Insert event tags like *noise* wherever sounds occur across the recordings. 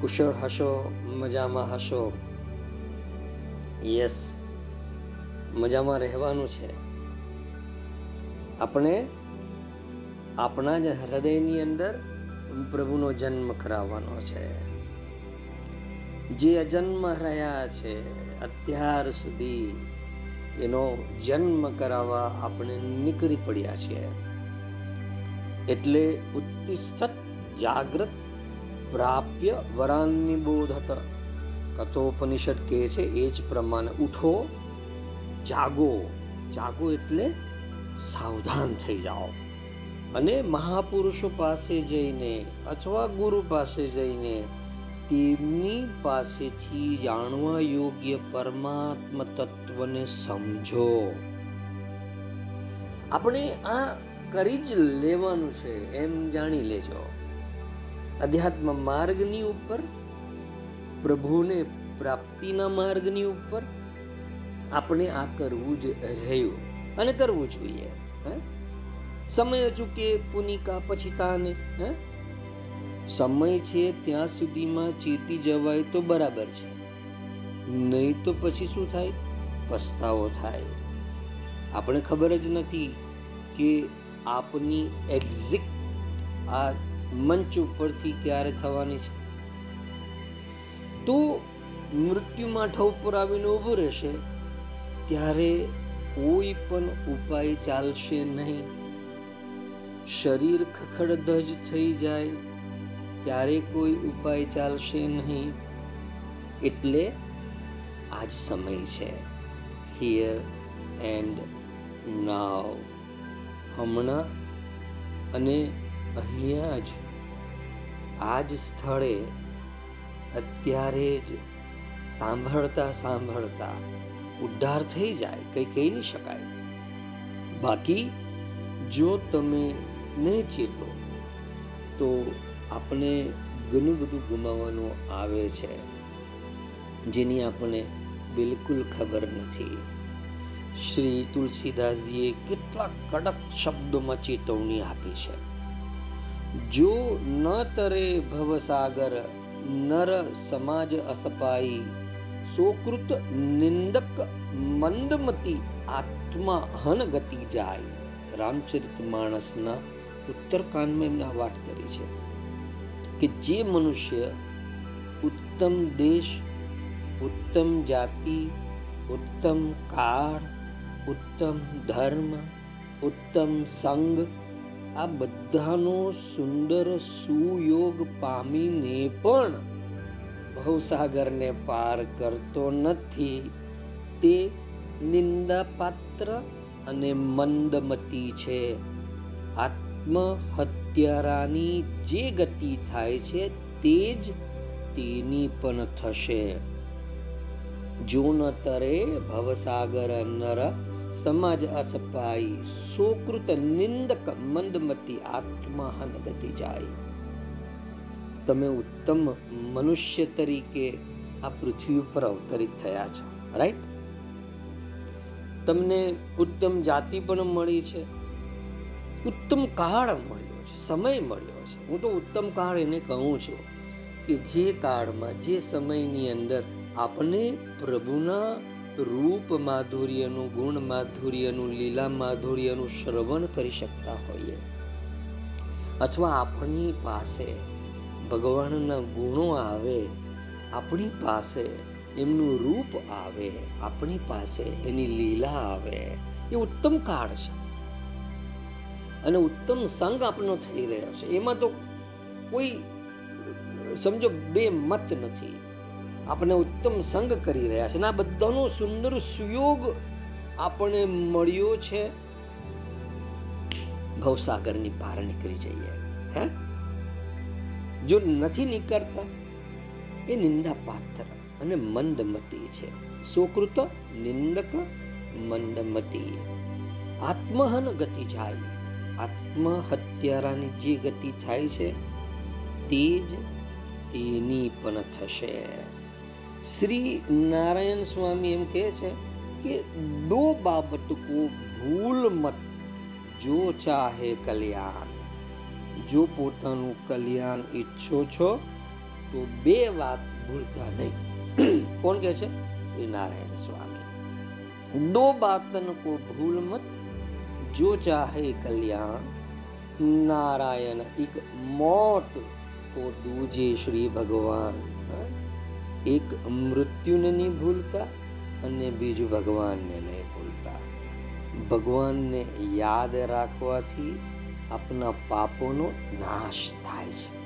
કુશળ હશો, મજામાં હશો? યસ મજામાં રહેવાનું છે. આપણે આપણા જ હૃદયની અંદર પ્રભુનો જન્મ કરાવવાનો છે. જે અજન્મ રહ્યા છે, અત્યાર સુધી એનો જન્મ કરાવવા આપણે નીકળી પડ્યા છીએ. એટલે ઉત્તિષ્ઠત જાગ્રત પ્રાપ્ય વરાનિબોધત કથોપનિષદ કહે છે, એ જ પ્રમાણે ઉઠો, જાગો. જાગો એટલે સાવધાન થઈ જાઓ. અને મહાપુરુષો પાસે જઈને અથવા ગુરુ પાસે જઈને તેમની પાસેથી જાણવા યોગ્ય પરમાત્મ તત્વને સમજો. આપણે આ કરી જ લેવાનું છે, એમ જાણી લેજો. અધ્યાત્મ માર્ગની ઉપર, પ્રભુને પ્રાપ્તિના માર્ગની ઉપર આપણે આ કરવું જ રહ્યું અને કરવું જોઈએ સમય ચૂકે પુનિકા પછી તાને સમય છે ત્યાં સુધીમાં ચેતી જવાય તો બરાબર છે. નહીં તો પછી શું થાય? પસ્તાવો થાય. આપણે ખબર જ નથી કે આપની એક્ઝિટ આ મંચ ઉપરથી ક્યારે થવાની છે? તો મૃત્યુ માઠા ઉપર આવીને ઊભું રહેશે, ત્યારે કોઈ પણ ઉપાય ચાલશે નહીં. શરીર ખખડધજ થઈ જાય, ત્યારે કોઈ ઉપાય ચાલશે નહીં. એટલે આજ સમય છે. હિયર એન્ડ નાવ હમણાં અને અહીંયા જ આ જ સ્થળે અત્યારે જ સાંભળતા સાંભળતા ઉદ્ધાર થઈ જાય, કંઈ કહી નહીં શકાય. બાકી, જો તમે નહીં ચેતો, તો આપણે ઘણું બધું ગુમાવવાનું આવે છે, જેની આપણને બિલકુલ ખબર નથી. શ્રી તુલસીદાસજીએ કેટલા કડક શબ્દોમાં ચેતવણી આપી છે. જો ન તરે ભવસાગર, નર સમાજ અસપાઈ, સોકૃત નિંદક મંદમતી આત્મા હન ગતિ જાય. રામચરિત માણસના ઉત્તરકાંડમાં એમને વાત કરી છે કે જે મનુષ્ય ઉત્તમ દેશ, ઉત્તમ જાતિ, ઉત્તમ કાળ, ઉત્તમ ધર્મ, ઉત્તમ સંગ આ બધાનો સુંદર સુયોગ પામીને પણ ભવસાગરને પાર કરતો નથી. તે નિંદાપાત્ર અને મંદમતી છે. આત્મહત્યારાની જે ગતિ થાય છે તે જ તેની પણ થશે. જોનતરે ભવસાગર નર સમાજ અસપાઈ સોકૃત નિંદક મંદમતી આત્મા ગતિ જાય. તમે ઉત્તમ મનુષ્ય તરીકે આ પૃથ્વી ઉપર અવતરિત થયા છો રાઈટ તમને ઉત્તમ જાતિ પણ મળી છે, ઉત્તમ કાળ મળ્યો છે, સમય મળ્યો છે. હું તો ઉત્તમ કાળ એને કહું છું કે જે કાળમાં, જે સમયની અંદર આપણે પ્રભુના રૂપ માધુર્યનું, ગુણ માધુર્યનું, લીલા માધુર્યનું શ્રવણ કરી શકતા હોઈએ. અથવા આપણી પાસે ભગવાનના ગુણો આવે, આપણી પાસે એમનું રૂપ આવે, આપણી પાસે એની લીલા આવે, એ ઉત્તમ કાળ છે. અને ઉત્તમ સંગ આપણો થઈ રહ્યો છે. એમાં તો કોઈ, સમજો, બે મત નથી. આપણે ઉત્તમ સંગ કરી રહ્યા છે. અને આ બધાનો સુંદર સુયોગ આપણે મળ્યો છે. ગૌસાગરની પાર નીકળી જઈએ. હે? જો નથી નીકળતા, એ નિંદા પાત્ર અને મંદમતી છે. સોકૃત, નિંદક, મંદમતી. આત્મહન ગતિ જાય. આત્મહત્યારાની જે ગતિ થાય છે, તે જ તેની પણ થશે. શ્રી નારાયણ સ્વામી એમ કહે છે કે દો બાબત કો ભૂલ મત, જો ચાહે કલ્યાણ. જો પોતાનું કલ્યાણ ઈચ્છો છો, તો બે વાત ભૂલતા નહીં. *clears throat* કોણ કહે છે? શ્રી નારાયણ સ્વામી. દો બાતન કો ભૂલ મત, જો ચાહે કલ્યાણ. નારાયણ એક મોત તો દૂજે શ્રી ભગવાન. એક મૃત્યુને નહીં ભૂલતા અને બીજું ભગવાનને નહીં ભૂલતા. ભગવાનને યાદ રાખવાથી આપના પાપોનો નાશ થાય છે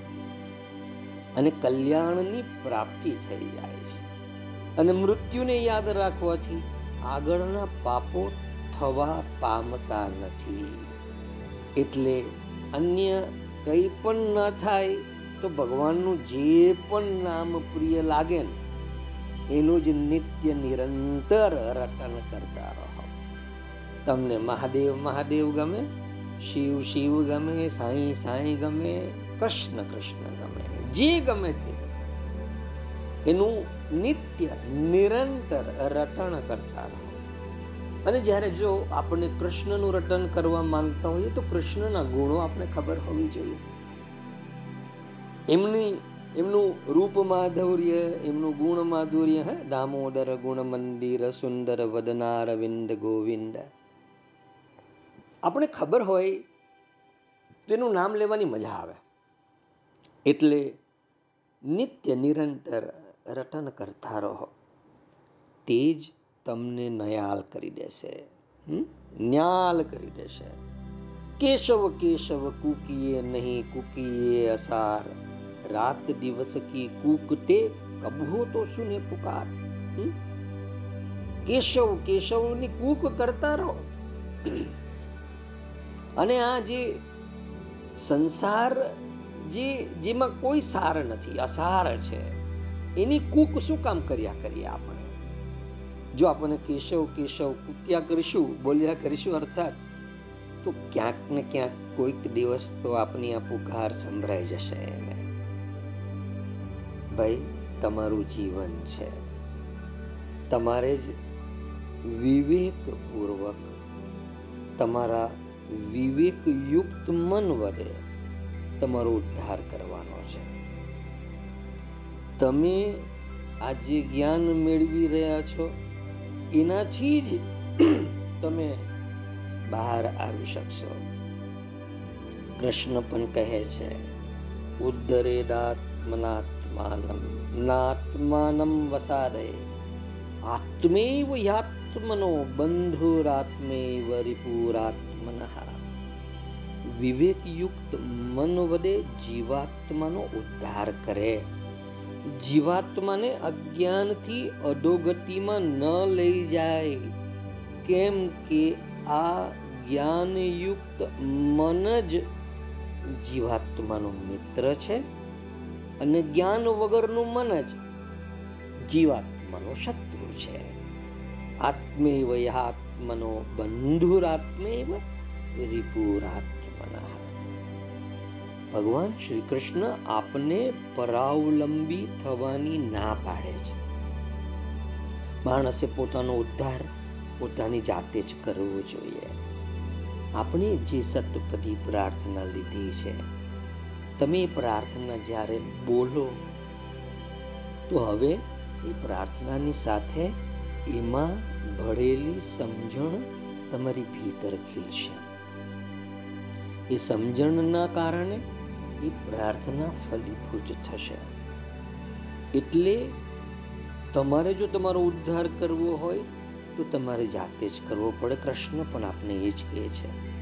અને કલ્યાણની પ્રાપ્તિ થઈ જાય છે. અને મૃત્યુને યાદ રાખવાથી આગળના પાપો થવા પામતા નથી. એટલે અન્ય કંઈ પણ ન થાય તો ભગવાનનું જે પણ નામ પ્રિય લાગે ને, એનું જ નિત્ય નિરંતર રટન કરતા રહો. તમને મહાદેવ મહાદેવ ગમે, શિવ શિવ ગમે, સાંઈ સાંઈ ગમે, કૃષ્ણ કૃષ્ણ ગમે, જે ગમે તે. એનું નિત્ય નિરંતર રટણ કરતા રહો. અને જ્યારે જો આપણે કૃષ્ણનું રટન કરવા માંગતા હોઈએ તો કૃષ્ણના ગુણો આપણે ખબર હોવી જોઈએ. એમની, એમનું રૂપ માધુર્ય, એમનું ગુણ માધુર્ય, હે? દામોદર ગુણ મંદિર સુંદર, વદનાર, વિંદ, ગોવિંદ. આપણે ખબર હોય તેનું નામ લેવાની મજા આવે. એટલે નિત્ય નિરંતર રટન કરતા રહો. તે જ તમને નયાલ કરી દેશે. ન્યાલ કરી દેશે. કેશવ કેશવ, કુકીએ નહીં, કુકીએ અસાર. રાત દિવસ કી કૂકતે કબહો તો સુને પુકાર કેશવ કેશવની કૂક કરતા રહો. અને આ જે સંસાર જે જેમાં કોઈ સાર નથી, અસાર છે, એની કૂક શું કામ કર્યા કરીએ આપણે? જો આપણે કેશવ કેશવ કૂક્યા કરીશું, બોલ્યા કરીશું અર્થાત, તો ક્યાંક ને ક્યાંક કોઈક દિવસ તો આપની આ પુકાર સંભળાઈ જશે એને ભાઈ, તમારું જીવન છે. તમારે જ વિવેકપૂર્વક તમારા વિવેકયુક્ત મન વડે તમારો ઉદ્ધાર કરવાનો છે. તમે આજે જ્ઞાન મેળવી રહ્યા છો, એનાથી જ તમે બહાર આવી શકશો. કૃષ્ણ પણ કહે છે ઉદ્ધરેદાત્મનાત્માનમ નાત્માનમ વસાદય આત્મેવ યાત્મનો બંધુરાત્મેવ રિપુરાત્મનઃ વિવેકયુક્ત મન વડે જીવાત્માનો ઉદ્ધાર કરે જીવાત્માને અજ્ઞાનથી અધોગતિમાં ન લઈ જાય। કેમ કે આ જ્ઞાનયુક્ત મન જ જીવાત્માનો મિત્ર છે? અને જ્ઞાન વગરનું મન જ જીવાત્માનો શત્રુ છે. આત્મેવ યાત્મનો બંધુરાત્મેવ રિપુરાત્મન. ભગવાન શ્રી કૃષ્ણ આપને પરાવલંબી થવાની ના પાડે છે. માણસે પોતાનો ઉદ્ધાર પોતાની જાતે જ કરવો જોઈએ. આપણે જે સતપદી પ્રાર્થના લીધી છે તમે પ્રાર્થના જ્યારે બોલો, તો હવે એ પ્રાર્થનાની સાથે એમાં ભળેલી સમજણ તમારી ભીતર ખીલશે. એ સમજણના કારણે એ પ્રાર્થના ફલીભૂત થશે. એટલે તમારે જો તમારો ઉદ્ધાર કરવો હોય, તો તમારે જાતે જ કરવો પડે. કૃષ્ણ પણ આપને એ જ કહે છે.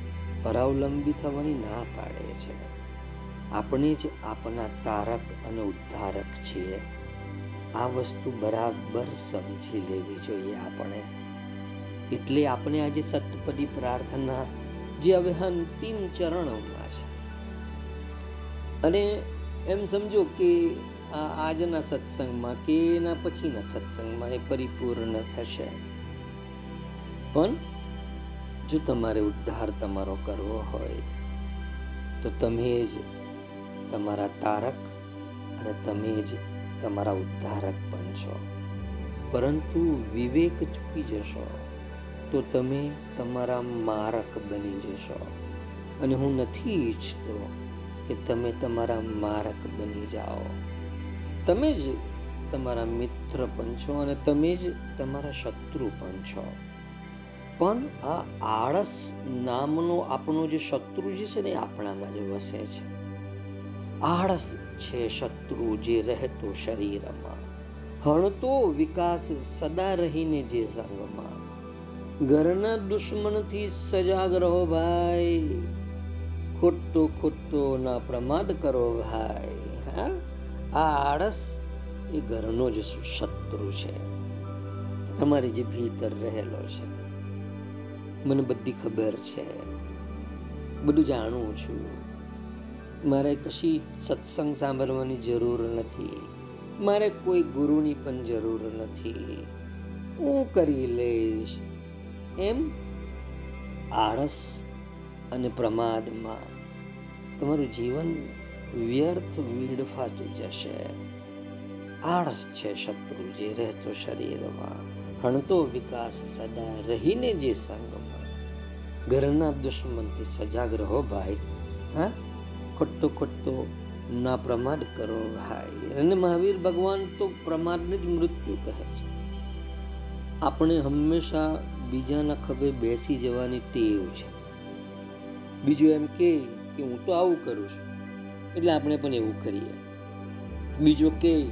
પરાવલંબી થવાની ના પાડે છે. આપણે જ આપણા તારક અને ઉદ્ધારક છીએ. આ વસ્તુ બરાબર સમજી લેવી જોઈએ આપણે. એટલે આપણે આજે સતપદી પ્રાર્થના જે હવે અંતિમ ચરણોમાં છે. અને એમ સમજો કે આ આજના સત્સંગમાં કે એના પછીના સત્સંગમાં એ પરિપૂર્ણ થશે. પણ જો તમારે ઉદ્ધાર તમારો કરવો હોય, તો તમે જ તમારા તારક અને તમે જ તમારા ઉદ્ધારક પણ છો. પરંતુ વિવેક ચૂકી જશો, તો તમે તમારા મારક બની જશો. અને હું નથી ઈચ્છતો કે તમે તમારા મારક બની જાઓ. તમે જ તમારા મિત્ર પણ છો અને તમે જ તમારા શત્રુ પણ છો. પણ આ આળસ નામનો આપણો જે શત્રુ જે છે ને આપણામાં જ વસે છે. આળસ છે શત્રુ જે રહેતો શરીરમાં. હણતો વિકાસ સદા રહીને જે સંગમાં. ઘરના દુશ્મનથી સજાગ રહો ભાઈ. ખોટો ખોટતો ના પ્રમાદ કરો ભાઈ. હા? આ આળસ એ ઘરનો જ શત્રુ છે. તમારી જે ભીતર રહેલો છે. મને બધી ખબર છે. બધું જાણું છું. મારે કશી સત્સંગ સાંભળવાની જરૂર નથી. મારે કોઈ ગુરુની પણ જરૂર નથી. હું કરી લઈશ. એમ આળસ અને પ્રમાદમાં તમારું જીવન વ્યર્થ વીડફાતું જશે. આળસ છે શત્રુ જે રહેતો શરીરમાં. હણતો વિકાસ સદા રહીને જે સંગમાં. ઘરના દુશ્મનથી સજાગ રહો ભાઈ. હા? ખોટો ખોટો ના પ્રમાદ કરો ભાઈ. અને મહાવીર ભગવાન તો પ્રમાદને જ મૃત્યુ કહે છે. આપણે હંમેશા બીજાના ખભે બેસી જવાની ટેવ છે. બીજું એમ કે હું તો આવું કરું છું. એટલે આપણે પણ એવું કરીએ. બીજો કે,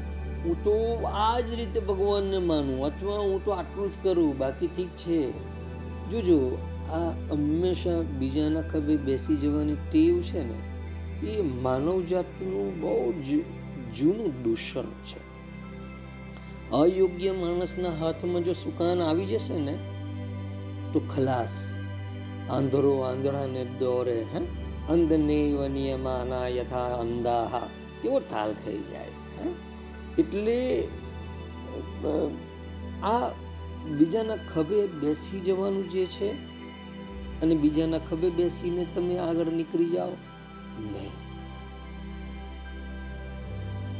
હું તો આ જ રીતે ભગવાનને માનું, અથવા હું તો આટલું જ કરું, બાકી ઠીક છે. જોજો, આ હંમેશા બીજાના ખભે બેસી જવાની ટેવ છે ને એ માનવ જાતનું બહુ જ જૂનું દૂષણ છે. અયોગ્ય માણસના હાથમાં જો સુકાન આવી જશે ને, તો ખલાસ. આંધળો આંધળાને દોરે, હે? અંધને નિયમાના યથા અંધાહા. કેવો તાલ થઈ જાય, હે? એટલે આ બીજાના ખભે બેસી જવાનું જે છે, અને બીજાના ખભે બેસીને તમે આગળ નીકળી જાઓ નહીં.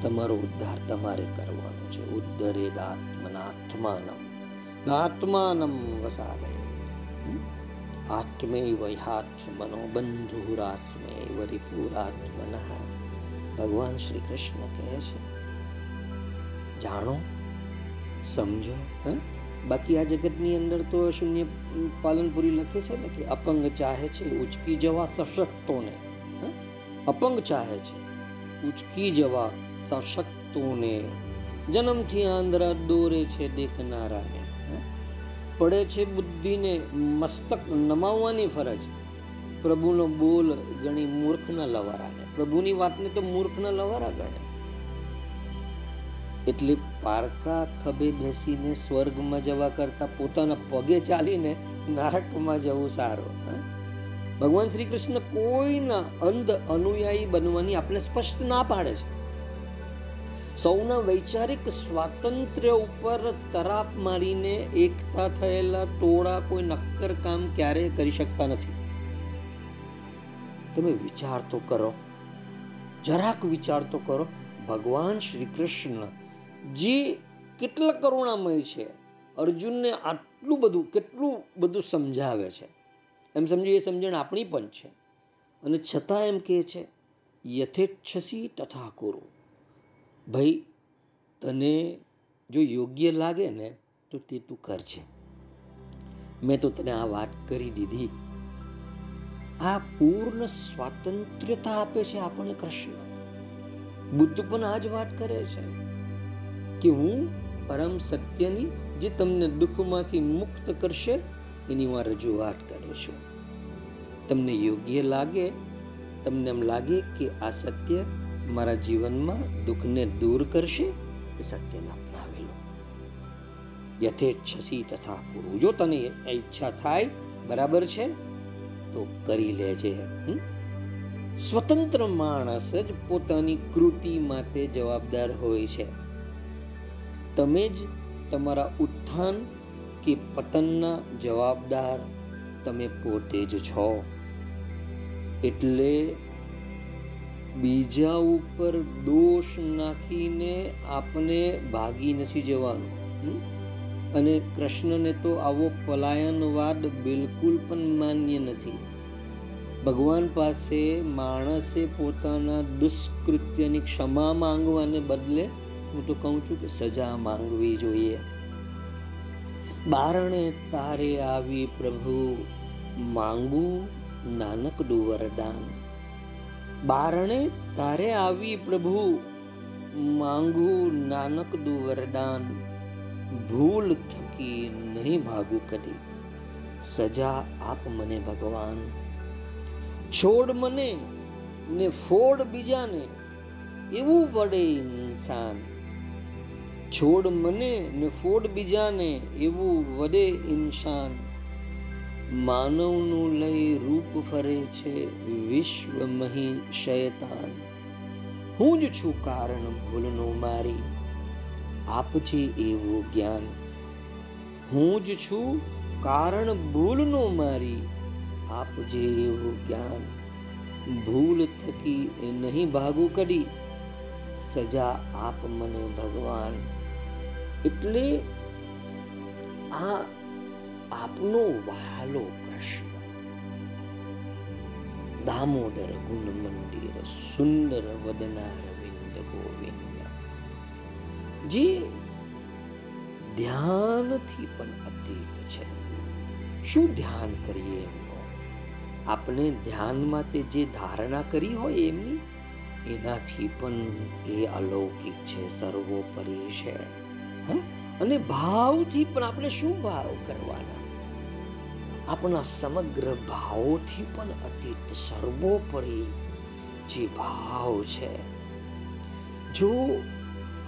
તમારો ઉદ્ધાર તમારે કરવાનો છે. ઉદ્ધરે આત્મનાત્માનમ આત્માનમ. વસાદય આત્મૈવ હ્યાત્મનો બંધુરાત્મૈવ રિપુરાત્મન. ભગવાન શ્રી કૃષ્ણ કહે છે, જાણો, સમજો, હે? બાકી આ જગતની અંદર તો શૂન્ય પાલનપુરી લખે છે ને કે અપંગ ચાહે છે, ઉચકી જવા સશક્તોને અપંગ ચાહે છે. ઉચકી જવા સશક્તોને જન્મથી આંધળા દોરે છે દેખનારાને. પડે છે બુદ્ધિને મસ્તક નમાવવાની ફરજ. પ્રભુનો બોલ ગણી મૂર્ખના લવારાને. પ્રભુની વાતને તો મૂર્ખના લવારા ગણે. એટલે પારકા ખભે બેસીને સ્વર્ગમાં જવા કરતા પોતાના પગે ચાલીને નારકમાં જવું સારું. ભગવાન શ્રી કૃષ્ણ કોઈના અંધ અનુયાયી બનવાની આપણે સ્પષ્ટ ના પાડે છે. સૌના વૈચારિક સ્વાતંત્ર્ય ઉપર તરાપ મારીને એકતા થયેલા ટોળા કોઈ નક્કર કામ ક્યારેય કરી શકતા નથી. તમે વિચાર તો કરો. જરાક વિચાર તો કરો. ભગવાન શ્રી કૃષ્ણ જે કેટલા કરુણામય છે. અર્જુનને આટલું બધું, કેટલું બધું સમજાવે છે. એમ સમજો એ સમજણ આપણી પણ છે. અને છતાં એમ કહે છે, યથેચ્છસી તથા કુરુ ભાઈ, તને જો યોગ્ય લાગે ને, તો તે તું કરજે. મેં તો તને આ વાત કરી દીધી. આ પૂર્ણ સ્વાતંત્ર્યતા આપે છે, આપણને કૃષ્ણ. બુદ્ધ પણ આ જ વાત કરે છે કે હું પરમ સત્યની જે તમને દુઃખમાંથી મુક્ત કરશે, એની હું રજૂઆત કરું છું. તમને યોગ્ય લાગે, તમને એમ લાગે કે આ સત્ય મારા જીવનમાં દુઃખને દૂર કરશે, એ સત્યને અપનાવી લો યથેચ્છસી તથા પૂરું. જો તને ઈચ્છા થાય, બરાબર છે, તો કરી લેજે. સ્વતંત્ર માણસ જ પોતાની કૃતિ માટે જવાબદાર હોય છે. તમે જ તમારા ઉત્થાન કે પતનના જવાબદાર તમે પોતે જ છો. એટલે બીજા ઉપર દોષ નાખીને આપણે ભાગી નથી જવાનું. અને કૃષ્ણને તો આવો પલાયનવાદ બિલકુલ પણ માન્ય નથી. ભગવાન પાસે માણસે પોતાના દુષ્કૃત્યની ક્ષમા માંગવાને બદલે હું તો કહું છું કે સજા માંગવી જોઈએ. બારણે તારે આવી પ્રભુ માંગવું નાનકડું વરદાન બારણે તારે આવી પ્રભુ, માંગું નાનકડું વરદાન ભૂલ થકી નહીં ભાગું કદી, સજા આપ મને ભગવાન. છોડ મને ને ફોડ બીજાને, એવું વડે ઇન્સાન. છોડ મને ને ફોડ બીજાને, એવું વડે ઇન્સાન. માનવનું લઈ રૂપ ફરે છે વિશ્વ મહી શયતાન. હું જ છું કારણ ભૂલનો મારી. આપજે એવું જ્ઞાન. હું જ છું કારણ ભૂલનો મારી. આપજે એવું જ્ઞાન. ભૂલ થકી નહીં ભાગું કડી સજા આપ મને ભગવાન. એટલે આ આપનો વાલો કૃષ્ણ દામોદર ગુણ મંદિર સુંદર વદના રવિંદ ગોવિંદ. જે ધ્યાનથી પણ અતીત છે. શું ધ્યાન કરીએ એમનો? આપણે ધ્યાન માટે જે ધારણા કરી હોય એમની, એનાથી પણ એ અલૌકિક છે, સર્વોપરી છે. અને ભાવથી પણ આપણે શું ભાવ કરવાના? આપણા સમગ્ર ભાવોથી પણ અતીત સર્વોપરી જે ભાવ છે, જો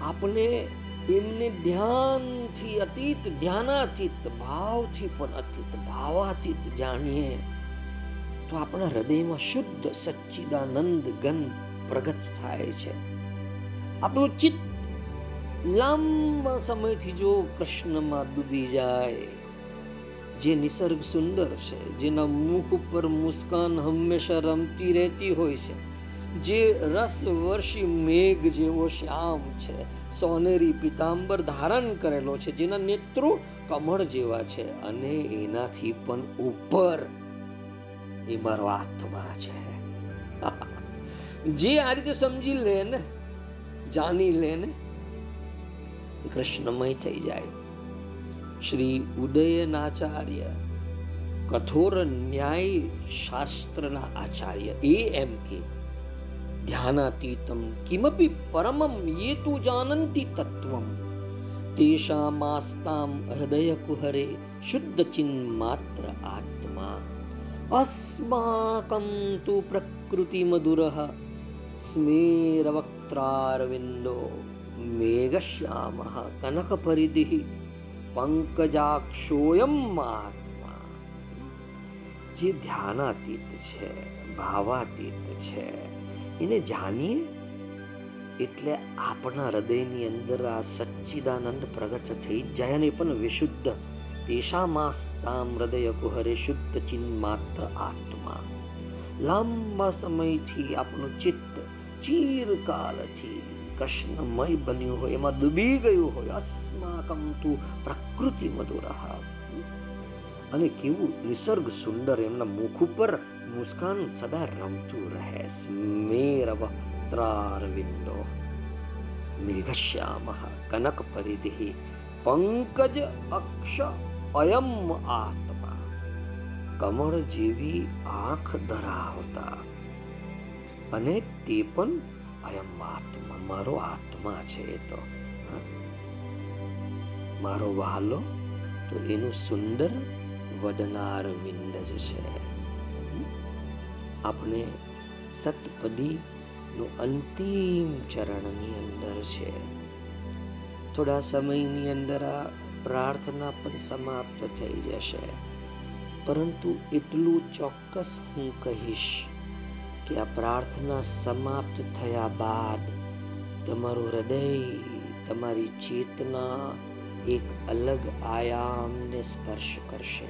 આપણે એમને ધ્યાનથી અતીત, ધ્યાનાતીત ભાવથી પણ અતીત, ભાવાતીત જાણીએ, તો આપણા હૃદયમાં શુદ્ધ સચ્ચિદાનંદ ગન પ્રગટ થાય છે. આપણું ચિત્ત લાંબા સમયથી જો કૃષ્ણમાં ડૂબી જાય, જે નિસર્ગ સુંદર છે, જેના મુખ ઉપર મુસ્કાન હંમેશા રમતી રહેતી હોય છે, જે રસ વર્ષી મેઘ જેવો શ્યામ છે, સોનેરી પિતાંબર ધારણ કરેલો છે, જેના નેત્રો કમળ જેવા છે, અને એનાથી પણ ઉપર એ મારો આત્મા છે. *laughs* જે આ રીતે સમજી લે ને, જાણી લે ને કૃષ્ણમય થઈ જાય. શ્રી ઉદયનાચાર્ય, કઠોર ન્યાય શાસ્ત્રના આચાર્ય, એ એમ કે, ધ્યાનાતીતમ કિમપી પરમમ યે તુ જાનંતી તત્વમ. તેષામાસ્તામ હૃદય કુહરે શુદ્ધ ચિન માત્ર આત્મા. અસ્માકમ તુ પ્રકૃતિ મધુર સ્મેરવક્ત્રારવિંદો મેઘશ્યામઃ કનકપરિધિ પંકજાક્ષોયમ આત્મા જે ધ્યાનાતીત છે ભાવાતીત છે એને જાણીએ એટલે આપણા હૃદયની અંદર આ સચ્ચિદાનંદ પ્રગટ થઈ જાય અને પણ વિશુદ્ધ તેશામાસ્તામ હૃદય કુહરે શુદ્ધ ચિન માત્ર આત્મા લાંબા સમયથી આપણું ચિત્ત ચીરકાલથી કૃષ્ણમય બન્યું હોય, એમાં ડૂબી ગયું હોય, અસ્માકમ તું પ્રકૃતિ મધુરહ અને કેવું નિસર્ગ સુંદર, એમના મુખ ઉપર મુસ્કાન સદા રમતું રહે, સ્મેરવ ત્રારવિંદો મેઘશ્યામ કનક પરિધિ, પંકજ અક્ષ અયમ આત્મા. કમળ જેવી આંખ ધરાવતા. અને તે પણ અયમ આત્મા. મારો આત્મા છે એ તો મારો વહાલો તો એનું સુંદર વડનાર વિંદ જ છે. આપણે સતપદી નું અંતિમ ચરણની અંદર છે. થોડા સમયની અંદર આ પ્રાર્થના પણ સમાપ્ત થઈ જશે. પરંતુ એટલું ચોક્કસ હું કહીશ કે આ પ્રાર્થના સમાપ્ત થયા બાદ તમારું હૃદય તમારી ચેતના એક અલગ આયામને સ્પર્શ કરશે.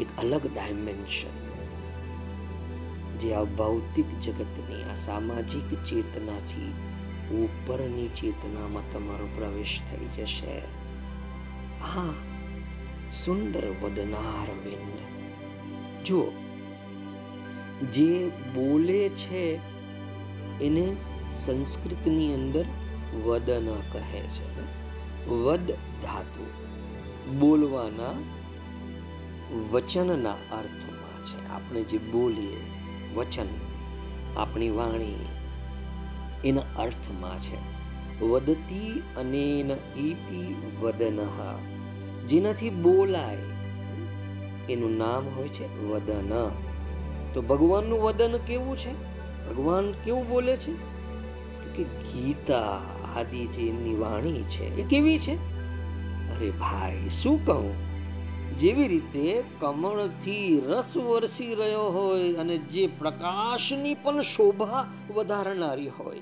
એક અલગ ડાયમેન્શન જે આ ભૌતિક જગતની, આ સામાજિક ચેતનાથી ઉપરની ચેતનામાં તમારો પ્રવેશ થઈ જશે. હા, સુંદર વદનાર વિંદ જુઓ, જે બોલે છે, એને સંસ્કૃતની અંદર વદન કહે છે. વદ ધાતુ બોલવાના વચનના અર્થમાં છે. આપણે જે બોલીએ, વચન આપણી વાણી એના અર્થમાં છે. વદતી અનેન ઇતિ વદનઃ. જેનાથી બોલાય એનું નામ હોય છે વદન. તો ભગવાનનું વદન કેવું છે? ભગવાન કેવું બોલે છે? કે ગીતા આદિ જે એમની વાણી છે, એ કેવી છે? અરે ભાઈ, શું કહું? જેવી રીતે કમળથી રસ વરસી રહ્યો હોય અને જે પ્રકાશની પણ શોભા વધારનારી હોય,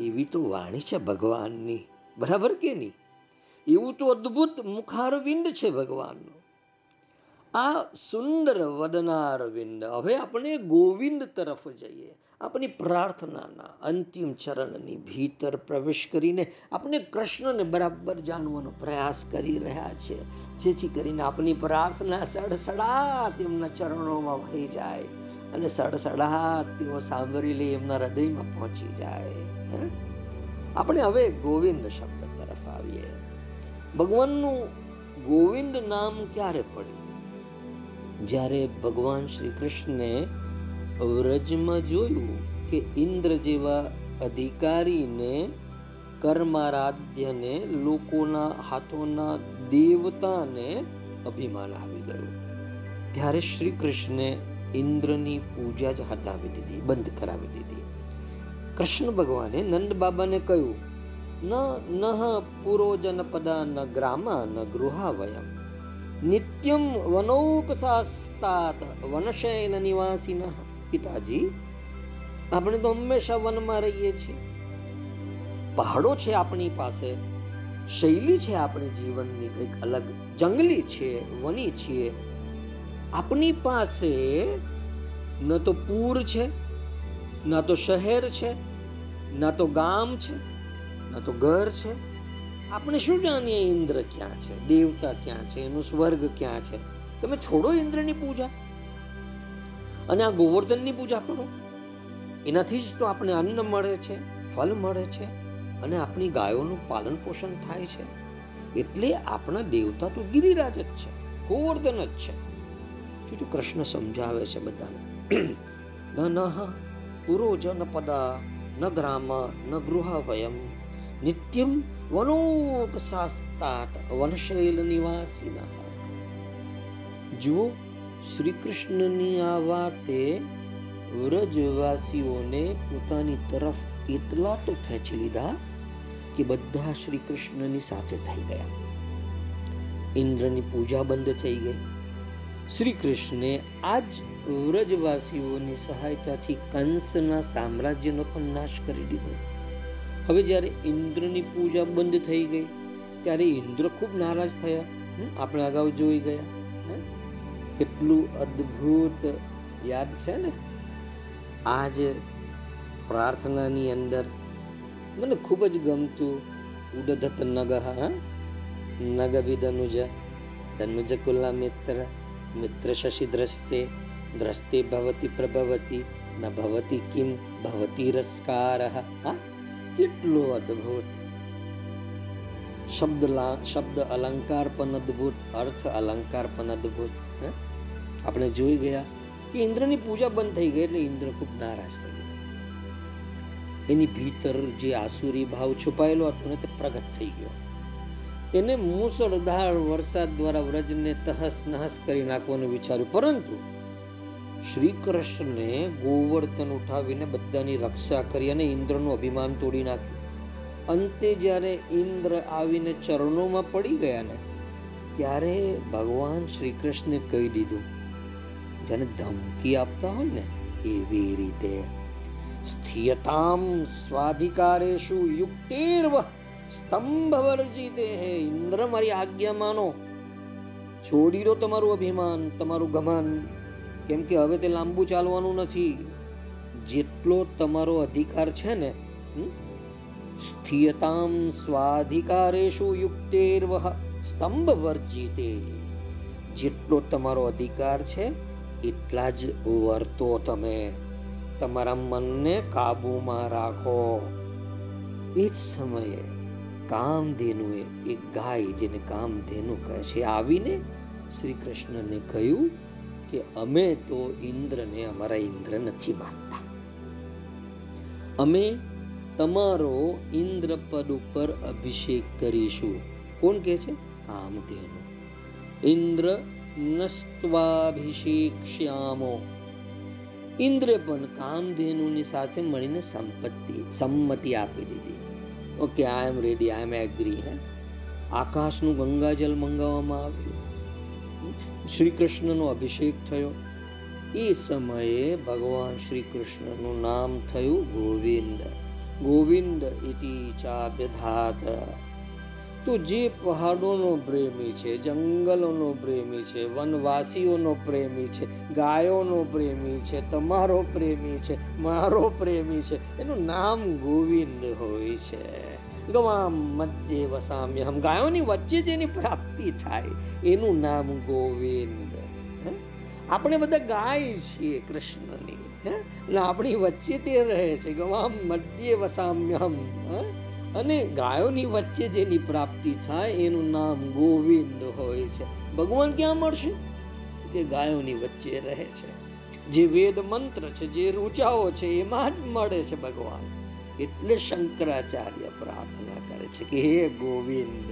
એવી તો વાણી છે ભગવાનની, બરાબર કે નહીં? એવું તો અદ્ભુત મુખારવિંદ છે ભગવાનનું. આ સુંદર વદનારવિંદ, હવે આપણે ગોવિંદ તરફ જઈએ. આપણી પ્રાર્થનાના અંતિમ ચરણની ભીતર પ્રવેશ કરીને આપણે કૃષ્ણને બરાબર જાણવાનો પ્રયાસ કરી રહ્યા છે. જેથી કરીને આપણી પ્રાર્થના સડસડાત એમના ચરણોમાં વહી જાય અને સડસડાત તેઓ સાંભળી લે, એમના હૃદયમાં પહોંચી જાય. આપણે હવે ગોવિંદ શબ્દ તરફ આવીએ. ભગવાનનું ગોવિંદ નામ ક્યારે પડ્યું? જ્યારે ભગવાન શ્રી કૃષ્ણે વ્રજમાં જોયું કે ઇન્દ્ર જેવા અધિકારીને, કર્મારાધ્યને, લોકોના હાથોના દેવતાને અભિમાન આવી ગયું. ત્યારે શ્રી કૃષ્ણે ઇન્દ્રની પૂજા જ હટાવી દીધી, બંધ કરાવી દીધી. કૃષ્ણ ભગવાને નંદ બાબાને કહ્યું, ન, નહ પુરોજન પદા, ન ગ્રામા, ન ગૃહા વયમ નિત્યમ વનૌકસાસ્તાત વનશૈલ નિવાસીન. પિતાજી, આપણે તો હંમેશા વનમાં રહીએ છીએ. પહાડો છે આપણી પાસે, શૈલી છે આપણી જીવનની કંઈક અલગ જંગલી છે, વની છીએ. આપણી પાસે ન તો પૂર છે, ન તો શહેર છે, ન તો ગામ છે, ન તો ઘર છે. આપણે શું જાણીએ ઇન્દ્ર ક્યાં છે, દેવતા ક્યાં છે, એનું સ્વર્ગ ક્યાં છે? તમે છોડો ઇન્દ્રની પૂજા. અને આ ગોવર્ધનની પૂજા કરો. એનાથી જ તો આપણે અન્ન મળે છે ફલ મળે છે અને આપણી ગાયોનું પાલન પોષણ થાય છે. એટલે આપણા દેવતા તો ગિરિરાજ જ છે, ગોવર્ધન જ છે. જોજો કૃષ્ણ સમજાવે છે બધાને. *clears throat* ન નહ પુરોજન પદા, ન ગ્રામ, ન ગૃહ વયમ. નિત્યમ વનોક શાસ્તાત વનશૈલ નિવાસીના. જુઓ શ્રી કૃષ્ણની આ વાતે વ્રજવાસીઓને પોતાની તરફ એટલા તો ખેંચી લીધા કે બધા શ્રી કૃષ્ણની સાથે થઈ ગયા. ઇન્દ્રની પૂજા બંધ થઈ ગઈ. શ્રી કૃષ્ણે આજ વ્રજવાસીઓની સહાયતાથી કંસના સામ્રાજ્યનો પણ નાશ કરી દીધો. હવે જ્યારે ઇન્દ્રની પૂજા બંધ થઈ ગઈ, ત્યારે ઇન્દ્ર ખૂબ નારાજ થયા. આપણે અગાઉ જોઈ ગયા. કેટલું અદ્ભુત યાદ છે ને? આજ પ્રાર્થનાની અંદર મને ખૂબ જ ગમતું ઉડધત નગ નગ વિદનુજ ધનુજ કુલા મિત્ર મિત્ર શશી દ્રષ્ટે દ્રષ્ટે ભવતી પ્રભવતી, ન ભવતી કિમ, ભવતી રસકાર કેટલું અદ્ભુત શબ્દ શબ્દ અલંકાર પણ અદ્ભુત, અર્થ અલંકાર પણ અદ્ભુત. આપણે જોઈ ગયા કે ઇન્દ્રની પૂજા બંધ થઈ ગઈ એટલે ઇન્દ્ર ખૂબ નારાજ થઈ ગયો. એની ભીતર જે આસુરી ભાવ છુપાયેલો હતો ને તે પ્રગટ થઈ ગયો. એને મુસળધાર વરસાદ દ્વારા વ્રજને તહસ નહસ કરી નાખવાનું વિચાર્યું. પરંતુ શ્રી કૃષ્ણે ગોવર્ધન ઉઠાવીને બધાની રક્ષા કરી અને ઇન્દ્રનું અભિમાન તોડી નાખ્યું. અંતે જ્યારે ઇન્દ્ર આવીને ચરણોમાં પડી ગયા ને, ત્યારે ભગવાન શ્રી કૃષ્ણે કહી દીધું જેને ધમકી આપતા હોય ને, એવી રીતે સ્થિયતામ સ્વાધિકારેશુ યુક્તિર્વ સ્તંભ વર્જિતે હે ઇન્દ્ર મારી આજ્ઞા માનો. છોડી દો તમારું અભિમાન, તમારું ગમન. કેમ કે હવે તે લાંબુ ચાલવાનું નથી. જેટલો તમારો અધિકાર છે ને સ્થિયતામ સ્વાધિકારેશુ યુક્તેર્વ સ્તંભ વર્જિતે જેટલો તમારો અધિકાર છે એટલા જ વર્તો તમે. તમારા મનને કાબુમાં રાખો. એ જ સમયે કામધેનુએ એક ગાય જેને કામધેનુ કહે છે, આવીને શ્રી કૃષ્ણને કહ્યું કે, અમે તો ઇન્દ્રને અમારા ઇન્દ્ર નથી માનતા. અમે તમારો ઇન્દ્ર પદ ઉપર અભિષેક કરીશું. કોણ કે છે? કામધેનુ. ઇન્દ્ર નસ્ત્વાભિષેક્ષ્યામો ઇન્દ્ર પણ કામધેનુની સાથે મળીને સંપત્તિ સંમતિ આપી દીધી okay I am ready I am agree હે આકાશનું ગંગાજલ મંગાવવામાં આવ્યું શ્રી કૃષ્ણનો અભિષેક થયો એ સમયે ભગવાન શ્રી કૃષ્ણનું નામ થયું ગોવિંદ ગોવિંદ ઇતિ ચાભ્યધાત તો જે પહાડોનો પ્રેમી છે, જંગલોનો પ્રેમી છે, વનવાસીઓનો પ્રેમી છે, ગાયોનો પ્રેમી છે, તમારો પ્રેમી છે, મારો પ્રેમી છે, એનું નામ ગોવિંદ હોય છે. ગવામ મધ્ય વસામ્ય હમ ગાયોની વચ્ચે જેની પ્રાપ્તિ થાય, એનું નામ ગોવિંદ. આપણે બધા ગાય છીએ કૃષ્ણની. અને આપણી વચ્ચે તે રહે છે. ગવામ મધ્ય વસામ્યહમ. અને ગાયોની વચ્ચે જેની પ્રાપ્તિ થાય એનું નામ ગોવિંદ હોય છે. ભગવાન ક્યાં મળશે? કે ગાયોની વચ્ચે રહે છે. જે વેદ મંત્ર છે, જે રૂચાઓ છે, એમાં જ મળે છે ભગવાન. એટલે શંકરાચાર્ય પ્રાર્થના કરે છે કે હે ગોવિંદ,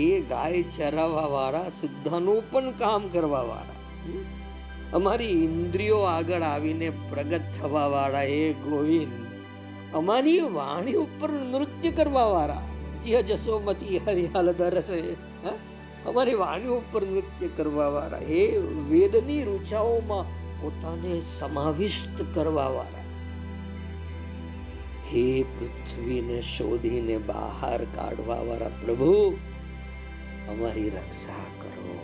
હે ગાય ચરાવવા વાળા શુદ્ધનું પણ કામ કરવા વાળા અમારી ઇન્દ્રિયો આગળ આવીને પ્રગટ થવા વાળા હે ગોવિંદ અમારી વાણી ઉપર નૃત્ય કરવા વાળા. જે જસોમતી હરિયાલ દરસે અમારી વાણી ઉપર નૃત્ય કરવા વાળા. હે, વેદની રૂચાઓમાં પોતાને સમાવિષ્ટ કરવા વાળા. હે, પૃથ્વીને શોધીને બહાર કાઢવા વાળા પ્રભુ, અમારી રક્ષા કરો.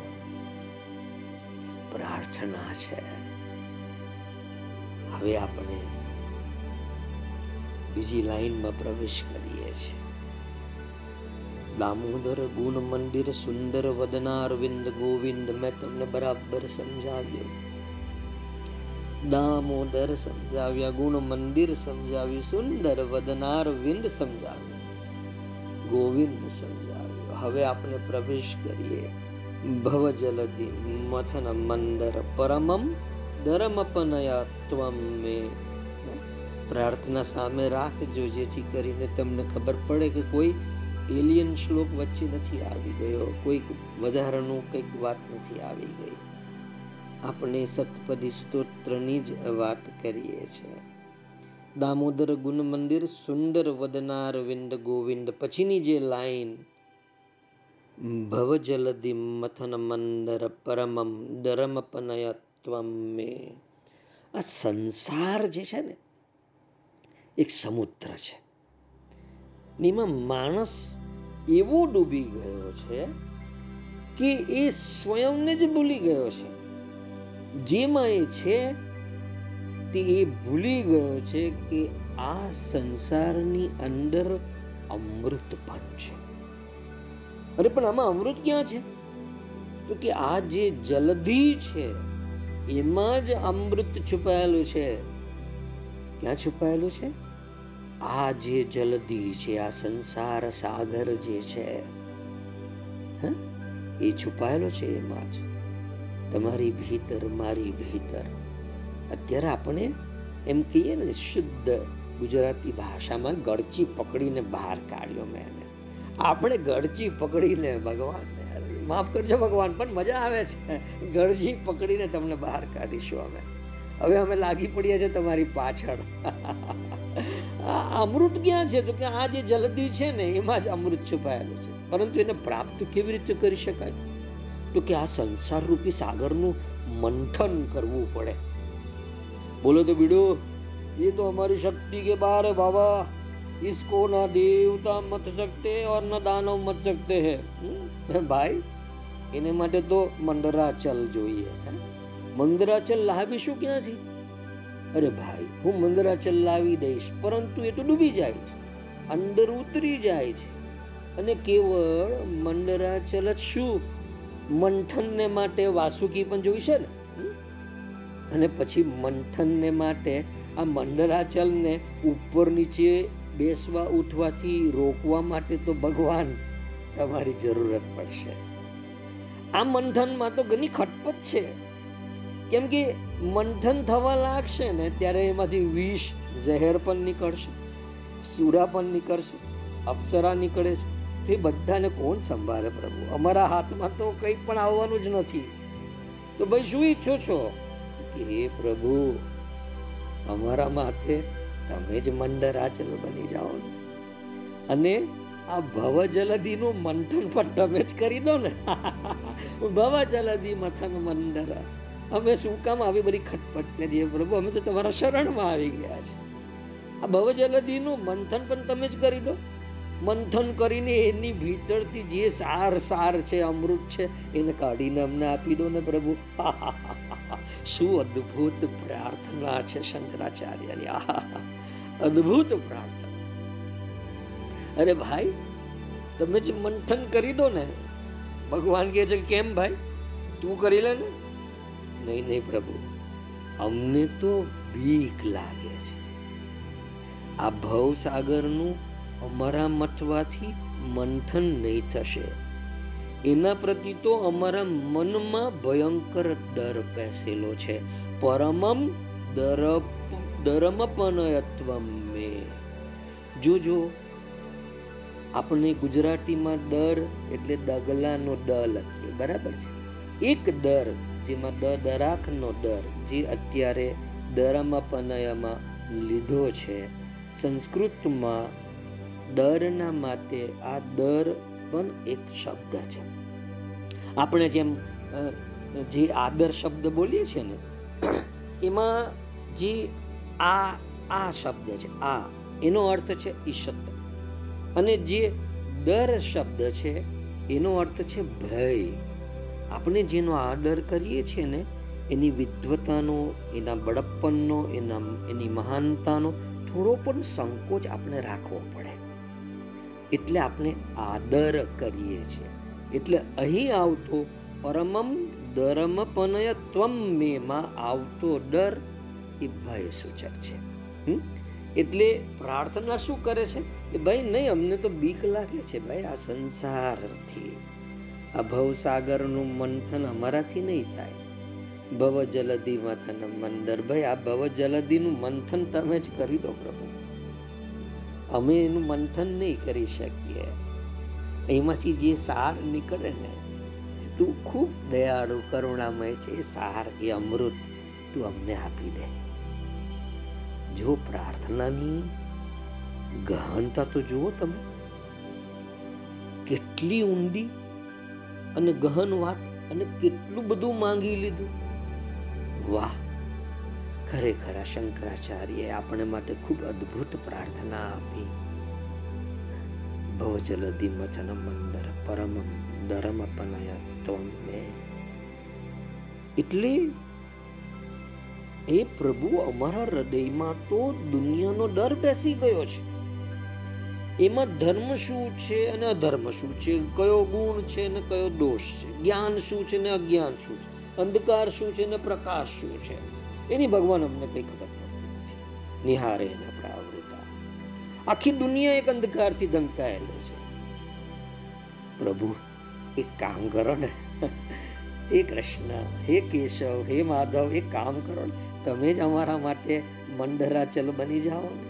પ્રાર્થના છે. હવે આપણે બીજી લાઈનમાં પ્રવેશ કરીએ છીએ દામોદર ગુણ મંદિર સુંદર વદનારવિંદ ગોવિંદ મેં તમને બરાબર સમજાવ્યું. દામોદર સમજાવ્યા, ગુણ મંદિર સમજાવ્યું, સુંદર વદનાર વિંદ સમજાવ્યું. ગોવિંદ સમજાવ્યું, હવે આપણે પ્રવેશ કરીએ. ભવજલધિ મથન મંદર પરમમ ધર્મપનયા ત્વમ પ્રાર્થના સામે રાખજો, જેથી કરીને તમને ખબર પડે કે કોઈ એલિયન શ્લોક વચ્ચે નથી આવી ગયો કોઈ વધારાનું કંઈક વાત નથી આવી ગઈ. આપણે સતપદી સ્તોત્રની જ વાત કરીએ છીએ. દામોદર ગુણ મંદિર, સુંદર વદનાર વિંદ ગોવિંદ, પછીની જે લાઈન ભવજલધિ મથન મંદર પરમમ દરમપનયત્વમ મે. આ સંસાર જે છે ને એક સમુદ્ર છે. એમાં માણસ એવો ડૂબી ગયો છે કે એ સ્વયંને જ ભૂલી ગયો છે. જેમાં એ છે તે એ ભૂલી ગયો છે કે આ સંસારની અંદર અમૃત પણ છે. અરે, પણ આમાં અમૃત ક્યાં છે? તો કે આ જે જલધી છે એમાં જ અમૃત છુપાયેલું છે. ક્યાં છુપાયેલું છે? આ જે જલદી છે, આ સંસાર સાગર જે છે એ છુપાયેલો છે એમાં જ. તમારી ભીતર, મારી ભીતર. અત્યારે આપણે એમ કહીએ ને, શુદ્ધ ગુજરાતી ભાષામાં ગળચી પકડીને બહાર કાઢ્યો મેં. એને આપણે ગળચી પકડીને ભગવાન માફ કરજો ભગવાન, પણ મજા આવે છે. ગળચી પકડીને તમને બહાર કાઢીશું અમે. હવે અમે લાગી પડીએ છીએ તમારી પાછળ. *laughs* અમૃત ક્યાં છે તો કે આ જે જલ્દી છે ને એમાં જ અમૃત છુપાયેલું છે પરંતુ એને પ્રાપ્ત કેવી રીતે કરી શકાય તો કે આ સંસાર રૂપી સાગરનું મંથન કરવું પડે बोलो तो बिडो ये तो हमारी शक्ति के बाहर है बाबा इसको ना देवता मत सकते और न દાનવ મત सकते है ભાઈ એને માટે તો મંદરાચલ જોઈએ મંદરાચલ લાવીશું ક્યાંથી અરે ભાઈ, હું મંદરાચલ લાવી દઈશ, પરંતુ એ તો ડૂબી જાય છે, અંદર ઉતરી જાય છે. અને કેવળ મંદરાચલ જ શું? મંથનને માટે વાસુકી પણ જોઈશે ને? અને પછી મંથનને માટે આ મંદરાચલને ઉપર નીચે બેસવા, ઉઠવાથી રોકવા માટે તો ભગવાન તમારી જરૂરત પડશે. આ મંથનમાં તો ઘણી ખટપટ છે. કેમ કે મંથન થવા લાગશે ને ત્યારે એમાંથી વિષ ઝેર પણ નીકળશે, સુરા પણ નીકળશે, અપ્સરા નીકળે છે. એ બધાને કોણ સંભાળે પ્રભુ? અમારા હાથમાં તો કંઈ પણ આવવાનું જ નથી. તો ભાઈ શું ઈચ્છો છો? કે હે પ્રભુ, અમારા માથે તમે જ મંડરાચલ બની જાઓ અને આ ભવ જલદીનું મંથન પણ તમે જ કરી દો ને. *laughs* ભવ જલદી મથન મંડર. અમે શું કામ આવી બધી ખટપટ કરીએ પ્રભુ? અમે તો તમારા શરણમાં આવી ગયા છે. આ ભવજલદીનું મંથન પણ તમે જ કરી દો. મંથન કરીને એની ભીતરથી જે સાર સાર છે, અમૃત છે, એને કાઢીને અમને આપી દો ને પ્રભુ. *laughs* શું અદ્ભુત પ્રાર્થના છે શંકરાચાર્યની. આહા *laughs* અદ્ભુત પ્રાર્થના. અરે ભાઈ, તમે જ મંથન કરી દો ને. ભગવાન કહે છે કેમ ભાઈ? તું કરી લે ને. નહીં નહીં પ્રભુ. અમને તો બીક લાગે છે. આ ભવ સાગરનું અમારા મથવાથી મંથન નહીં થશે. એના પ્રતિ તો અમારા મનમાં ભયંકર ડર બેસેલો છે. પરમમ દરપ ધર્મપનયત્વમ મે. જોજો આપણે ગુજરાતીમાં ડર એટલે ડગલાનો ડ લખીએ. બરાબર છે? એક ડર જેમાં દ દરાકનો દર જે અત્યારે ધર્મપનયમાં લીધો છે. સંસ્કૃતમાં ડરના માટે આ દર પણ એક શબ્દ છે. આપણે જેમ જે આદર શબ્દ બોલીએ છીએ ને, એમાં જે આ આ શબ્દ છે, આ, એનો અર્થ છે ઈશત. અને જે દર શબ્દ છે, એનો અર્થ છે ભય. આપણે જેનો આદર કરીએ છીએ ને, એની વિદ્વતાનો એના બળપ્પનનો, એના, એની મહાનતાનો થોડો પણ સંકોચ આપણે રાખવો પડે. એટલે આપણે આદર કરીએ છીએ. એટલે અહીં આવતો પરમમ ધર્મપનય ત્વમ મેમાં આવતો ડર એ ભય સૂચક છે. એટલે પ્રાર્થના શું કરે છે? કે ભાઈ નહીં, અમને તો બીક લાગે છે ભાઈ આ સંસારથી. આ ભવસાગરનું મંથન અમારાથી નહીં થાય. ભવ જલદી મથન મંદર ભાઈ, આ ભવ જલદીનું મંથન તમે જ કરી દો પ્રભુ. અમે એનું મંથન નહીં કરી શકીએ. એમાંથી જે સાર નીકળે ને તું ખૂબ દયાળુ, કરુણામય છે. એ સાર, એ અમૃત તું અમને આપી દે. જો પ્રાર્થનાની ગહનતા તો જુઓ તમે, કેટલી ઊંડી અને ગહન વાત અને કેટલું બધું માંગી લીધું. વાહ, ખરેખર આ શંકરાચાર્ય આપણે માટે ખૂબ અદ્ભુત પ્રાર્થના આપી. ભવજલદી મચન મંદર પરમ દરમ પનય ત્વમે એટલે એ પ્રભુ અમારા હૃદયમાં તો દુનિયાનો ડર બેસી ગયો છે. એમાં ધર્મ શું છે અને અધર્મ શું છે? કયો ગુણ છે ને કયો દોષ છે? જ્ઞાન શું છે ને અજ્ઞાન શું છે? અંધકાર શું છે ને પ્રકાશ શું છે? એની ભગવાન અમને કઈ ખબર પડતી નથી. નિહારે આપણા આવૃતા આખી દુનિયા એક અંધકારથી ઢંકાયેલી છે. પ્રભુ, એક કામ કરો ને. હે કૃષ્ણ, હે કેશવ, હે માધવ, એક કામ કરો ને. તમે જ અમારા માટે મંડરાચલ બની જાઓ ને.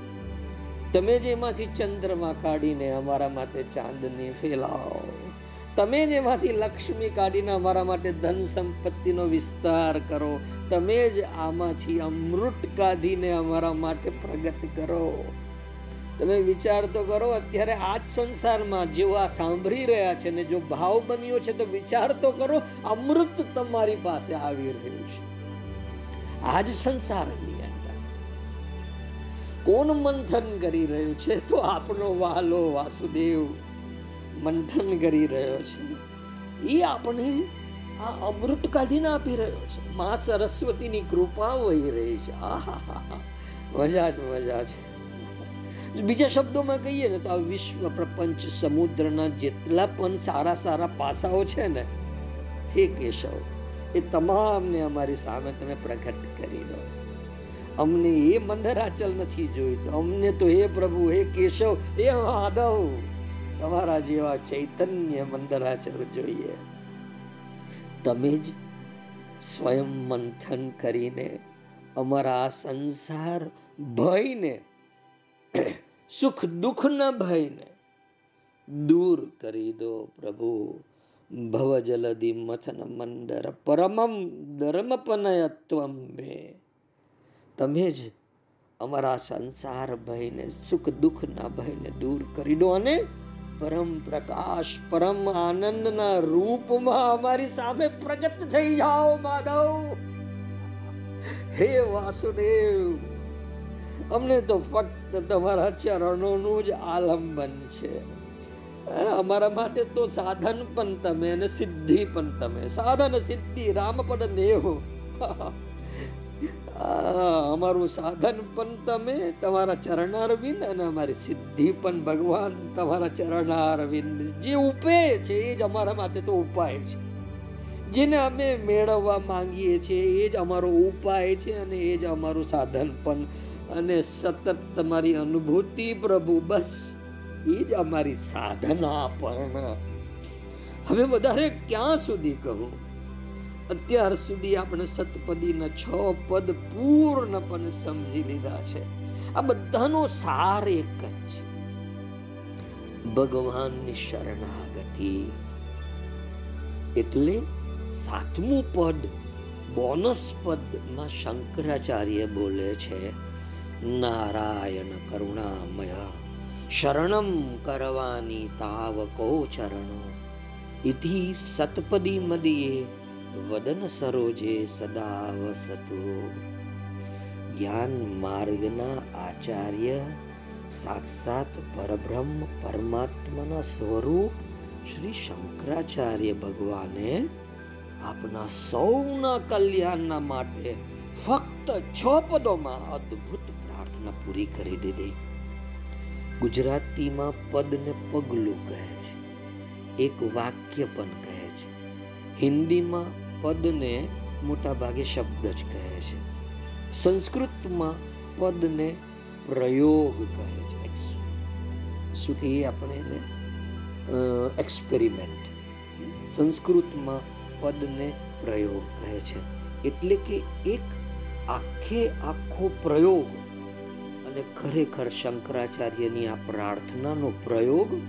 તમે જેમાંથી ચંદ્રમાં કાઢીને અમારા માટે ચાંદની ફેલાવો. તમે જ એમાંથી લક્ષ્મી કાઢીને અમારા માટે ધન સંપત્તિનો વિસ્તાર કરો. તમે જ આમાંથી અમૃત કાઢીને અમારા માટે પ્રગટ કરો. તમે વિચાર તો કરો, અત્યારે આ જ સંસારમાં જેઓ આ સાંભળી રહ્યા છે ને જો ભાવ બન્યો છે તો વિચાર તો કરો, અમૃત તમારી પાસે આવી રહ્યું છે. આ જ સંસારની કોણ મંથન કરી રહ્યું છે? તો આપણો વાલો વાસુદેવ મંથન કરી રહ્યો છે. એ આપણે આ અમૃત કાઢીને આપી રહ્યો છે. મા સરસ્વતીની કૃપા વહી રહી છે. આહા મજા જ મજા છે. બીજા શબ્દોમાં કહીએ ને તો આ વિશ્વ પ્રપંચ સમુદ્રના જેટલા પણ સારા સારા પાસાઓ છે ને, હે કેશવ, એ તમામને અમારી સામે તમે પ્રગટ કરી દો. અમને એ મંદરાચલ નથી જોઈતું. અમને તો હે પ્રભુ, હે કેશવ, હે માધવ તમારા જેવા ચૈતન્ય મંદરાચલ જોઈએ. તમે જ સ્વયં મંથન કરીને અમારા આ સંસાર ભયને, સુખ દુઃખના ભયને દૂર કરી દો પ્રભુ. ભવ જલદી મથન મંદર પરમમ ધર્મપનયત્વમ મે તમે જ અમારા સંસાર ભયને, સુખ દુઃખના ભયને દૂર કરી દો અને પરમ પ્રકાશ, પરમ આનંદના રૂપમાં અમારી સામે પ્રગટ થઈ જાઓ માધવ હે વાસુદેવ, અમને તો ફક્ત તમારા ચરણોનું જ આલંબન છે. અમારા માટે તો સાધન પણ તમે અને સિદ્ધિ પણ તમે. સાધન, સિદ્ધિ, રામપદ, નેહો. અમારું સાધન પણ તમે, તમારા ચરણારવિંદ અને અમારી સિદ્ધિ પણ ભગવાન તમારા ચરણારવિંદ. જે ઉપે છે, એ જ અમારા માટે તો ઉપાય છે. જેને અમે મેળવવા માંગીએ છીએ, એ જ અમારો ઉપાય છે અને એ જ અમારું સાધન પણ. અને સતત તમારી અનુભૂતિ પ્રભુ, બસ એ જ અમારી સાધના પણ. હવે વધારે ક્યાં સુધી કહું? અત્યાર સુધી આપણે સતપદીના છ પદ પૂર્ણપણે સમજી લીધા છે. આ બધાનો સાર એક જ છે. ભગવાનની શરણાગતિ. એટલે સાતમું પદ, બોનસ પદમાં શંકરાચાર્ય બોલે છે, નારાયણ કરુણામય, શરણમ કરવાની તાવકો ચરણો. ઇતિ સતપદી મદિયે વદન સરોજે સદા વસતો. જ્ઞાન માર્ગના આચાર્ય સાક્ષાત પરબ્રહ્મ પરમાત્માના સ્વરૂપ શ્રી શંકરાચાર્ય ભગવાને આપના સૌના કલ્યાણના માટે ફક્ત છ પદોમાં અદ્ભુત પ્રાર્થના પૂરી કરી દીધી. ગુજરાતીમાં પદને પગલું કહે છે. એક વાક્ય પણ હિન્દીમાં પદને મોટા ભાગે શબ્દ જ કહે છે. સંસ્કૃતમાં પદને પ્રયોગ કહે છે. શું કહીએ આપણે એને? એક્સપેરિમેન્ટ સંસ્કૃતમાં પદને પ્રયોગ કહે છે. એટલે કે એક આખે આખો પ્રયોગ અને ખરેખર શંકરાચાર્યની આ પ્રાર્થનાનો પ્રયોગ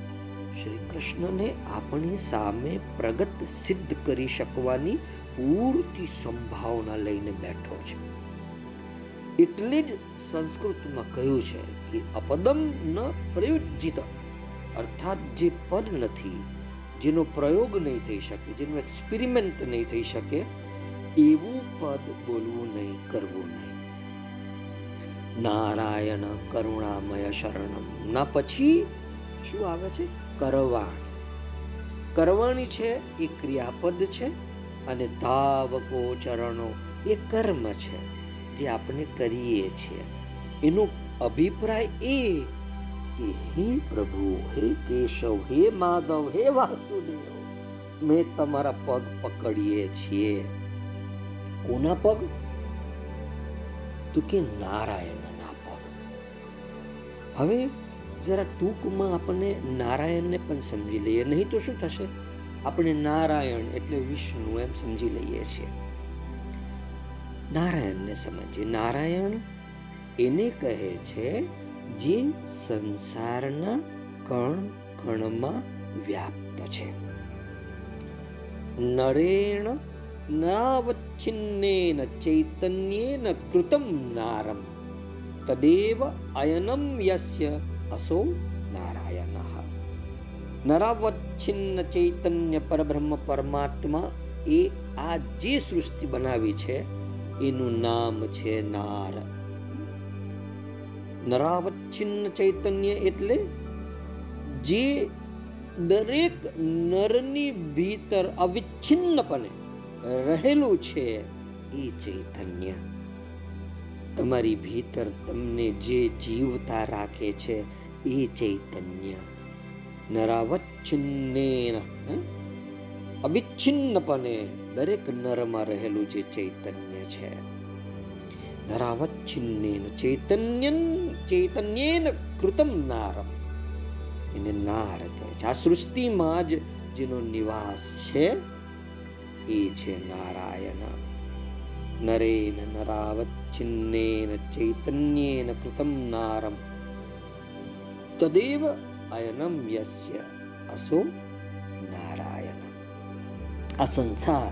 શ્રી કૃષ્ણને આપણી સામે પ્રગટ સિદ્ધ કરી શકવાની પૂરતી સંભાવના લઈને બેઠો છે. એટલે જ સંસ્કૃતમાં કહ્યું છે કે અપદમ ન પ્રયોજિત અર્થાત જે પદ નથી, જેનો પ્રયોગ નહીં થઈ શકે, જેનો એક્સપેરિમેન્ટ નહીં થઈ શકે, એવું પદ બોલવું નહીં, કરવું નહીં. નારાયણ કરુણામય શરણમ. ના પછી શું આવે છે? કરવાણી કરવાણી છે એ ક્રિયાપદ છે અને ધાવકો ચરણો એ કર્મ છે જે આપણે કરીએ છીએ. એનો અભિપ્રાય એ કે હે પ્રભુ, હે કેશવ, હે માધવ, હે વાસુદેવ, મેં તમારા પગ પકડીએ છીએ. કોના પગ? તો કે નારાયણના પગ. હવે જરા ટૂંકમાં આપણને નારાયણને પણ સમજી લઈએ. નહીં તો શું થશે? આપણે નારાયણ એટલે વિષ્ણુ એમ સમજી લઈએ છીએ. નારાયણને સમજીએ. નારાયણ એને કહે છે જે સંસારના કણ કણમાં વ્યાપ્ત છે. નરેણ નાવચ્છિન્નેન ચૈતન્યેન કૃતમ નારમ. તદેવ અયનમ યસ્ય અસો નારાયણ નરાવચ્છિન્ન ચૈતન્ય પરબ્રહ્મ પરમાત્મા એ આ જે સૃષ્ટિ બનાવી છે, એનું નામ છે નાર. નરાવચ્છિન્ન ચૈતન્ય એટલે જે દરેક નરની ભીતર અવિચ્છિન્નપણે રહેલું છે એ ચૈતન્ય. તમારી ભીતર તમને જે જીવતા રાખે છે, એ ચૈતન્ય. નરાવચ્છિન્નેન અવિચ્છિન્નપણે દરેક નરમાં રહેલું જે ચૈતન્ય છે. નરાવચ્છિન્નેન ચૈતન્ય ચૈતન્યેન કૃતમ નારમ. એને નાર કહે છે. આ સૃષ્ટિમાં જ જેનો નિવાસ છે, એ છે નારાયણ. નરેન નરાવચ્છિન્નેન ચૈતન્યેન કૃતમ નારમ તદેવ અયનમ યસ્ય અસો નારાયણ આ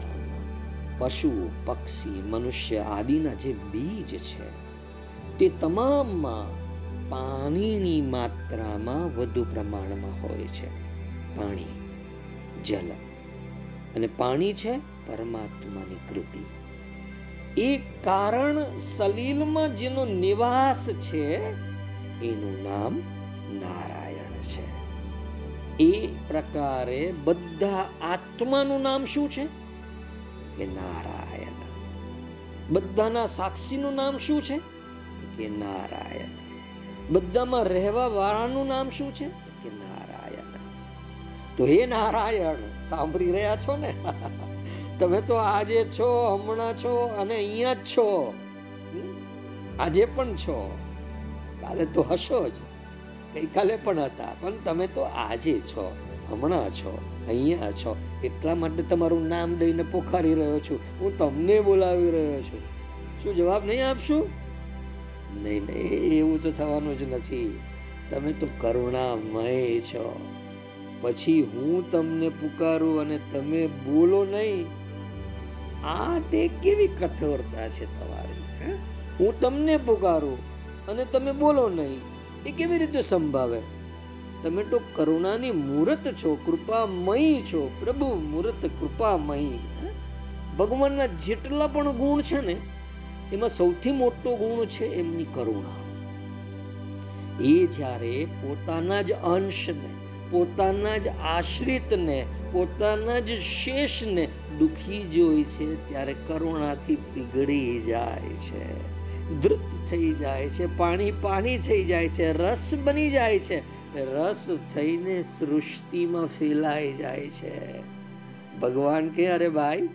પશુ પક્ષી મનુષ્ય આદિના જે બીજ છે તે તમામમાં પાણીની માત્રામાં વધુ પ્રમાણમાં હોય છે। પાણી, જલ, અને પાણી છે પરમાત્માની કૃતિ। એ કારણ સલીલમાં જેનો નિવાસ છે, એનું નામ નારાયણ છે. એ પ્રકારે બધા આત્માનું નામ શું છે? કે નારાયણ. બધાના સાક્ષીનું નામ શું છે? કે નારાયણ. બધામાં રહેવા વાળાનું નામ શું છે? કે નારાયણ. તો હે નારાયણ, સાંભળી રહ્યા છો ને? તમે તો આજે છો, હમણાં છો અને અહીંયા જ છો. આજે પણ છો. કાલે તો હશો જ. ગઈકાલે પણ હતા, પણ તમે તો આજે છો, હમણાં છો, અહીંયા છો. એટલા માટે તમારું નામ દઈને પોખારી રહ્યો છું. હું તમને બોલાવી રહ્યો છું. શું જવાબ નહીં આપશું? નહીં નહીં, એવું તો થવાનું જ નથી. તમે તો કરુણામય છો. પછી હું તમને પુકારું અને તમે બોલો નહીં. આ તે કેવી કઠોરતા છે તમારી, હું? તમને પુકારું અને તમે બોલો નહીં, એ કેવી રીતે સંભાવે? તમે તો કરુણાની મૂર્ત છો, કૃપામય છો, પ્રભુ મૂર્ત કૃપામય ભગવાનના જેટલા પણ ગુણ છે ને, એમાં સૌથી મોટો ગુણ છે એમની કરુણા. એ જ્યારે પોતાના જ અંશને પોતાના જ આશ્રિતને, પોતાના જ શેષને દુખી જોઈ છે, ત્યારે કરુણાથી પીગળી જાય છે. ધૃત થઈ જાય છે, પાણી પાણી થઈ જાય છે, રસ બની જાય છે. રસ થઈને સૃષ્ટિમાં ફેલાઈ જાય છે. ભગવાન કે, અરે ભાઈ,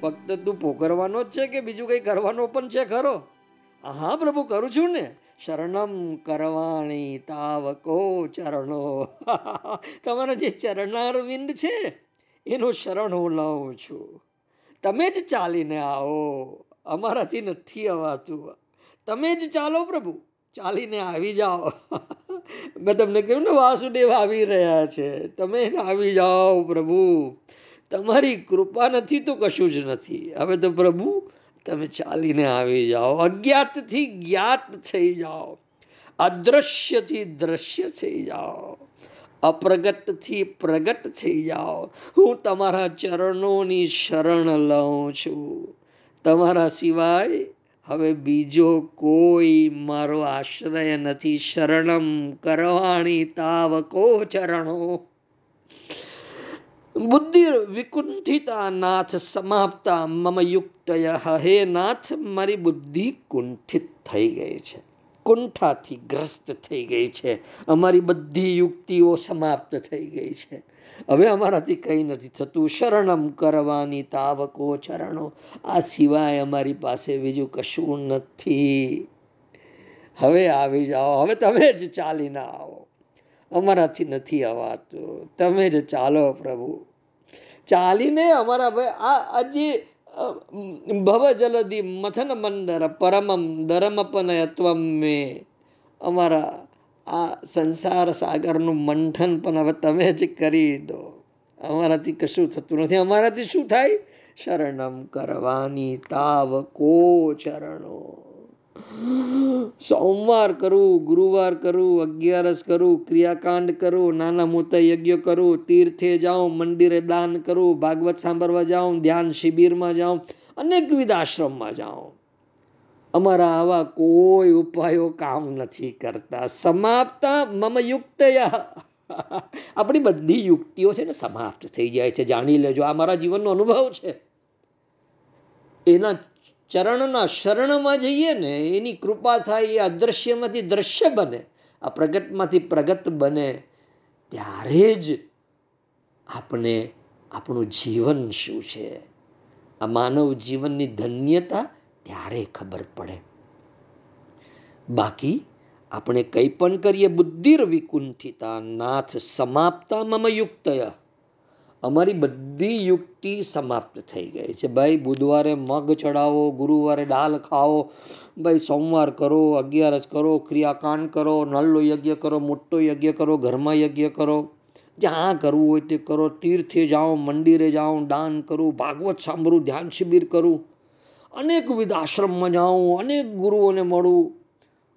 ફક્ત તું પોકરવાનો જ છે કે બીજું કંઈ કરવાનો પણ છે ખરો? હા, પ્રભુ, કરું છું ને. શરણમ કરવાણી તાવકો ચરણો. તમારા જે ચરણારવિંદ છે, એનો શરણ હું લઉં છું. તમે જ ચાલીને આવો. અમારાથી નથી અવાતું. તમે જ ચાલો પ્રભુ, ચાલીને આવી જાઓ. મેં તમને કહ્યું ને, વાસુદેવ આવી રહ્યા છે. તમે જ આવી જાઓ પ્રભુ. તમારી કૃપા નથી તો કશું જ નથી. હવે તો પ્રભુ તમે ચાલીને આવી જાઓ. અજ્ઞાતથી જ્ઞાત થઈ જાઓ. અદ્રશ્યથી દ્રશ્ય થઈ જાઓ. અપ્રગટથી પ્રગટ થઈ જાઓ. હું તમારા ચરણોની શરણ લઉં છું. તમારા સિવાય હવે બીજો કોઈ મારો આશ્રય નથી. શરણમ કરવાણી તાવકો ચરણો. બુદ્ધિ વિકુંઠિતા નાથ સમાપ્તા મમ યુક્તય. હે નાથ, મારી બુદ્ધિ કુંઠિત થઈ ગઈ છે. કુંઠાથી ગ્રસ્ત થઈ ગઈ છે. અમારી બધી યુક્તિઓ સમાપ્ત થઈ ગઈ છે. હવે અમારાથી કંઈ નથી થતું. શરણમ કરવાની તાવકો ચરણો. આ સિવાય અમારી પાસે બીજું કશું નથી. હવે આવી જાઓ. હવે તમે જ ચાલીને આવો. અમારાથી નથી અવાતું. તમે જ ચાલો પ્રભુ. ચાલીને અમારા ભાઈ, આ આજે ભવ જલદી મથન મંદર પરમમ ધર્મપનયત્વમ મે. અમારા, આ સંસાર સાગરનું મંથન પણ હવે તમે જ કરી દો. અમારાથી કશું થતું નથી. અમારાથી શું થાય? શરણમ કરવાની તાવ કો ચરણો. સોમવાર કરું, ગુરુવાર કરું, અગિયારસ કરું, ક્રિયાકાંડ કરું, નાના મોટા યજ્ઞ કરું, તીર્થે જાઉં, મંદિરે દાન કરું, ભાગવત સાંભળવા જાઉં, ધ્યાન શિબિરમાં જાઉં, અનેકવિધ આશ્રમમાં જાઉં. અમારા આવા કોઈ ઉપાયો કામ નથી કરતા. સમાપ્તા મમ યુક્તયા. આપણી બધી યુક્તિઓ છે ને સમાપ્ત થઈ જાય છે. જાણી લેજો. આ મારા જીવનનો અનુભવ છે. એના ચરણના શરણમાં જઈએ ને, એની કૃપા થાય, એ અદૃશ્યમાંથી દ્રશ્ય બને, આ પ્રગટમાંથી પ્રગટ બને, ત્યારે જ આપણે આપણું જીવન શું છે? આ માનવ જીવનની ધન્યતા ત્યારે ખબર પડે. બાકી આપણે કંઈ પણ કરીએ બુદ્ધિર વિકુંઠિતા નાથ સમાપ્તા મમ યુક્તયા અમારી બધી યુક્તિ સમાપ્ત થઈ ગઈ છે. ભાઈ, બુધવારે મગ ચડાવો, ગુરુવારે દાલ ખાઓ, ભાઈ, સોમવાર કરો, અગિયારસ કરો, ક્રિયાકાંડ કરો નલ્લો યજ્ઞ કરો, મોટો યજ્ઞ કરો, ઘરમાં યજ્ઞ કરો, જ્યાં કરવું હોય તે કરો, તીર્થે જાઓ, મંદિરે જાઓ, દાન કરું, ભાગવત સાંભળું, ધ્યાન શિબિર કરું. અનેકવિધ આશ્રમમાં જાઉં અનેક ગુરુઓને મળું.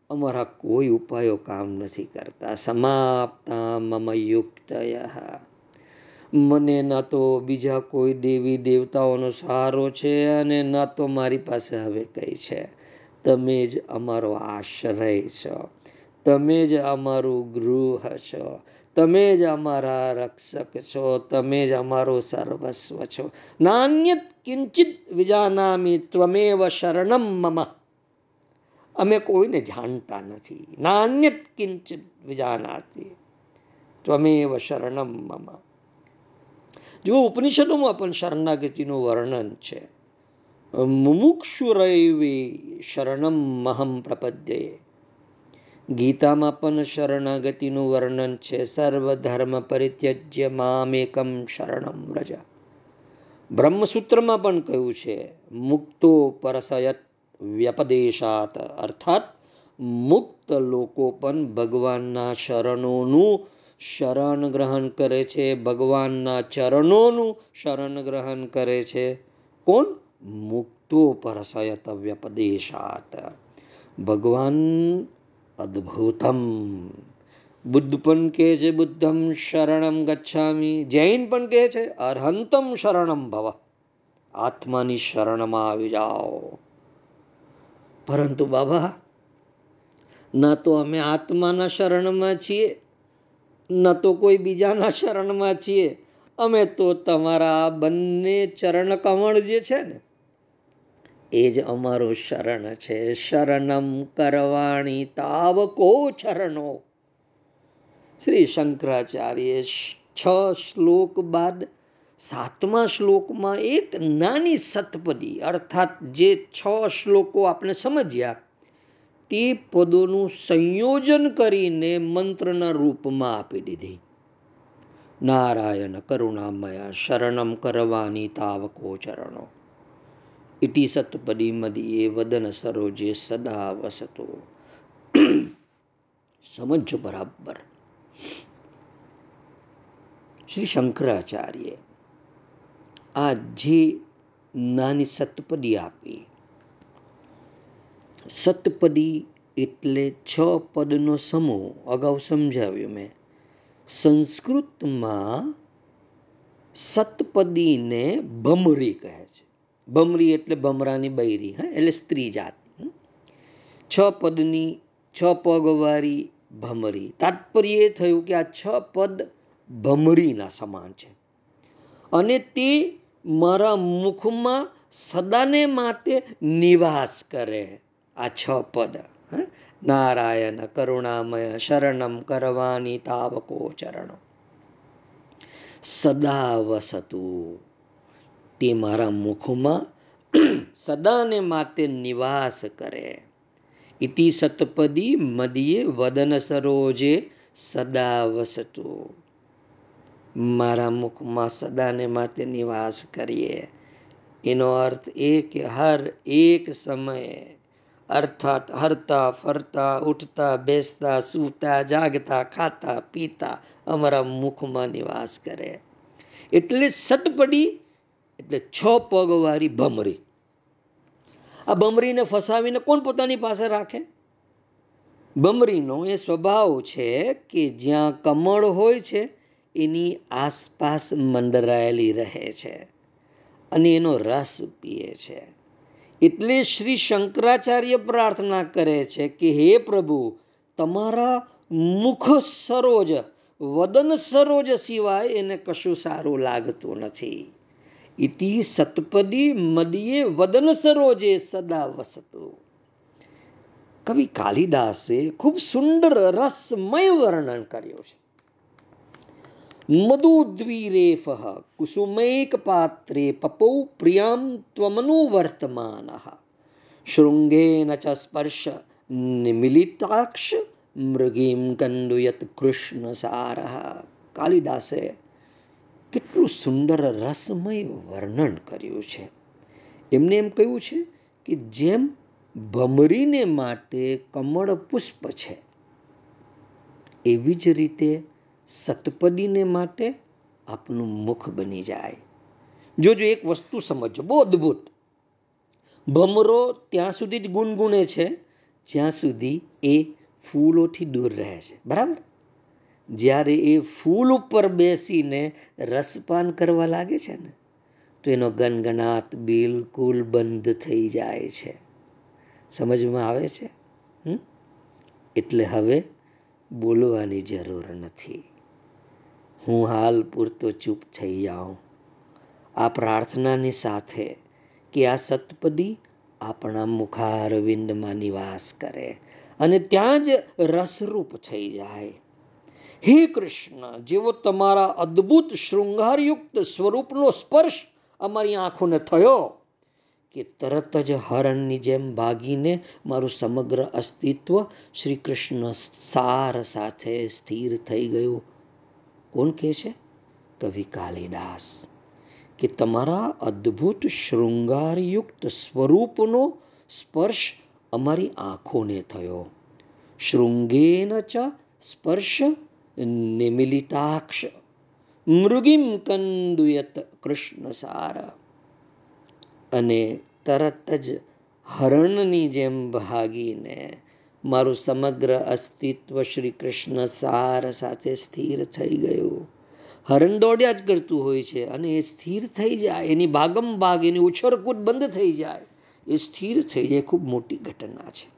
અમારા કોઈ ઉપાયો કામ નથી કરતા. સમાપ્તા મમ યુક્તયા મને ન તો બીજા કોઈ દેવી દેવતાઓનો સહારો છે અને ન તો મારી પાસે હવે કંઈ છે. તમે જ અમારો આશ્રય છો. તમે જ અમારું ગૃહ છો. તમે જ અમારા રક્ષક છો. તમે જ અમારો સર્વસ્વ છો. નાન્યત કિંચિત વિજાનામી ત્વમેવ શરણમ મમ. અમે કોઈને જાણતા નથી. નાન્યત કિંચિત વિજાનાતી. ત્વમેવ શરણમ મમ. જો ઉપનિષદોમાં પણ શરણાગતિનું વર્ણન છે. મુમુક્ષુરૈવી શરણમ મહમ પ્રપદ્યે. ગીતામાં પણ શરણાગતિનું વર્ણન છે. સર્વધર્મ પરિત્યજ્ય મામેકમ શરણમ રજ બ્રહ્મસૂત્રમાં પણ કહ્યું છે, મુક્તો પરસયત વ્યપદેશાત. અર્થાત મુક્ત લોકો પણ ભગવાનના શરણોનું શરણ ગ્રહણ કરે છે, ભગવાનના ચરણોનું શરણ ગ્રહણ કરે છે. કોણ? મુક્તો પરસયત વ્યપદેશાત ભગવાન અદ્ભુતમ. બુદ્ધ પણ કહે છે બુદ્ધમ શરણમ ગચ્છામી. જૈન પણ કહે છે, અર્હંતમ શરણમ ભવ. આત્માની શરણમાં આવી જાઓ. પરંતુ બાબા, ના તો અમે આત્માના શરણમાં છીએ. ન તો કોઈ બીજાના શરણમાં છીએ. અમે તો તમારા બંને ચરણ કમળ જે છે ને, એ જ અમારું શરણ છે. શરણમ કરવાણી તાવકો ચરણો. શ્રી શંકરાચાર્ય છ શ્લોક બાદ સાતમા શ્લોકમાં એક નાની સતપદી, અર્થાત જે છ શ્લોકો આપણે સમજ્યા તે પદોનું સંયોજન કરીને મંત્રના રૂપમાં આપી દીધી. નારાયણ કરુણામય શરણમ કરવાની તાવકો ચરણો. ઇતિ સતપદી મદીએ વદન સરોજે સદા વસતો. સમજો બરાબર. શ્રી શંકરાચાર્ય આ જે નાની સતપદી આપી. સતપદી એટલે છ પદનો સમૂહ. અગાઉ સમજાવ્યું મેં. સંસ્કૃતમાં સતપદીને ભમરી કહે છે. ભમરી એટલે ભમરાની બૈરી, હા, એટલે સ્ત્રી જાત છ પદની, છ પગવાળી ભમરી. તાત્પર્ય એ થયું કે આ છ પદ ભમરીના સમાન છે. અને તે મારા મુખમાં સદાને માટે નિવાસ કરે. આ છ પદ. નારાયણ કરુણામય શરણમ કરવાની તાવકો ચરણો. સદા વસતું. તે મારા મુખમાં સદાને માતે નિવાસ કરે. ઇતિ સતપદી મદીએ વદન સરોજે સદા વસતું. મારા મુખમાં સદાને માતે નિવાસ કરીએ. એનો અર્થ એ કે હર એક સમયે અર્થાત હરતા, ફરતા, ઉઠતા, બેસતા, સૂતા, જાગતા, ખાતા, પીતા અમારા મુખમાં નિવાસ કરે. એટલે સટપડી એટલે છ પગવાળી ભમરી. આ ભમરીને ફસાવીને કોણ પોતાની પાસે રાખે? ભમરીનો એ સ્વભાવ છે કે જ્યાં કમળ હોય છે, એની આસપાસ મંડરાયેલી રહે છે અને એનો રસ પીએ છે. એટલે શ્રી શંકરાચાર્ય પ્રાર્થના કરે છે કે હે પ્રભુ, તમારા મુખ સરોજ, વદન સરોજ સિવાય એને કશું સારું લાગતું નથી. ઇતિ સતપદી મદીએ વદન સરોજે સદા વસતું. કવિ કાલિદાસે ખૂબ સુંદર રસમય વર્ણન કર્યું છે. મધુદ્વીરેફ કુસુમૈકપાત્રે પપૌ પ્રિયમ ત્વમનુવર્તમાન શૃંગેન ચ સ્પર્શ નિમિલિતાક્ષ મૃગીમ કંદુયત કૃષ્ણ સાર કાલિદાસે કેટલું સુંદર રસમય વર્ણન કર્યું છે એમને એમ કહ્યું છે કે જેમ ભમરીને માટે કમળ પુષ્પ છે, એવી જ રીતે સતપદીને માટે આપનું મુખ બની જાય. જોજો, એક વસ્તુ સમજો બહુ અદ્ભુત. ભમરો ત્યાં સુધી જ ગુનગુણે છે, જ્યાં સુધી એ ફૂલોથી દૂર રહે છે. બરાબર? જ્યારે એ ફૂલ ઉપર બેસીને રસપાન કરવા લાગે છે ને, તો એનો ગનગનાટ બિલકુલ બંધ થઈ જાય છે. સમજમાં આવે છે? એટલે હવે બોલવાની જરૂર નથી. હું હાલ પૂરતો ચૂપ થઈ જાઉં. આ પ્રાર્થનાની સાથે કે આ સતપદી આપણા મુખારવિંદમાં નિવાસ કરે અને ત્યાં જ રસરૂપ થઈ જાય. હે કૃષ્ણ, જેવો તમારા અદ્ભુત શૃંગારયુક્ત સ્વરૂપનો સ્પર્શ અમારી આંખોને થયો કે તરત જ હરણની જેમ ભાગીને મારું સમગ્ર અસ્તિત્વ શ્રી કૃષ્ણ સાર સાથે સ્થિર થઈ ગયું. કોણ કહે છે? કવિ કાલિદાસ. કે તમારા અદ્ભુત શૃંગારયુક્ત સ્વરૂપનો સ્પર્શ અમારી આંખોને થયો. શૃંગેન ચ સ્પર્શ નિમિલિતાક્ષ. મૃગીમ કંદુયત કૃષ્ણ સાર અને તરત જ હરણની જેમ ભાગીને મારું સમગ્ર અસ્તિત્વ શ્રી કૃષ્ણ સાર સાથે સ્થિર થઈ ગયું. હરણ દોડ્યા જ કરતું હોય છે અને એ સ્થિર થઈ જાય, એની ભાગમ ભાગ, એની ઉછળકૂદ બંધ થઈ જાય, એ સ્થિર થઈ જાય. ખૂબ મોટી ઘટના છે.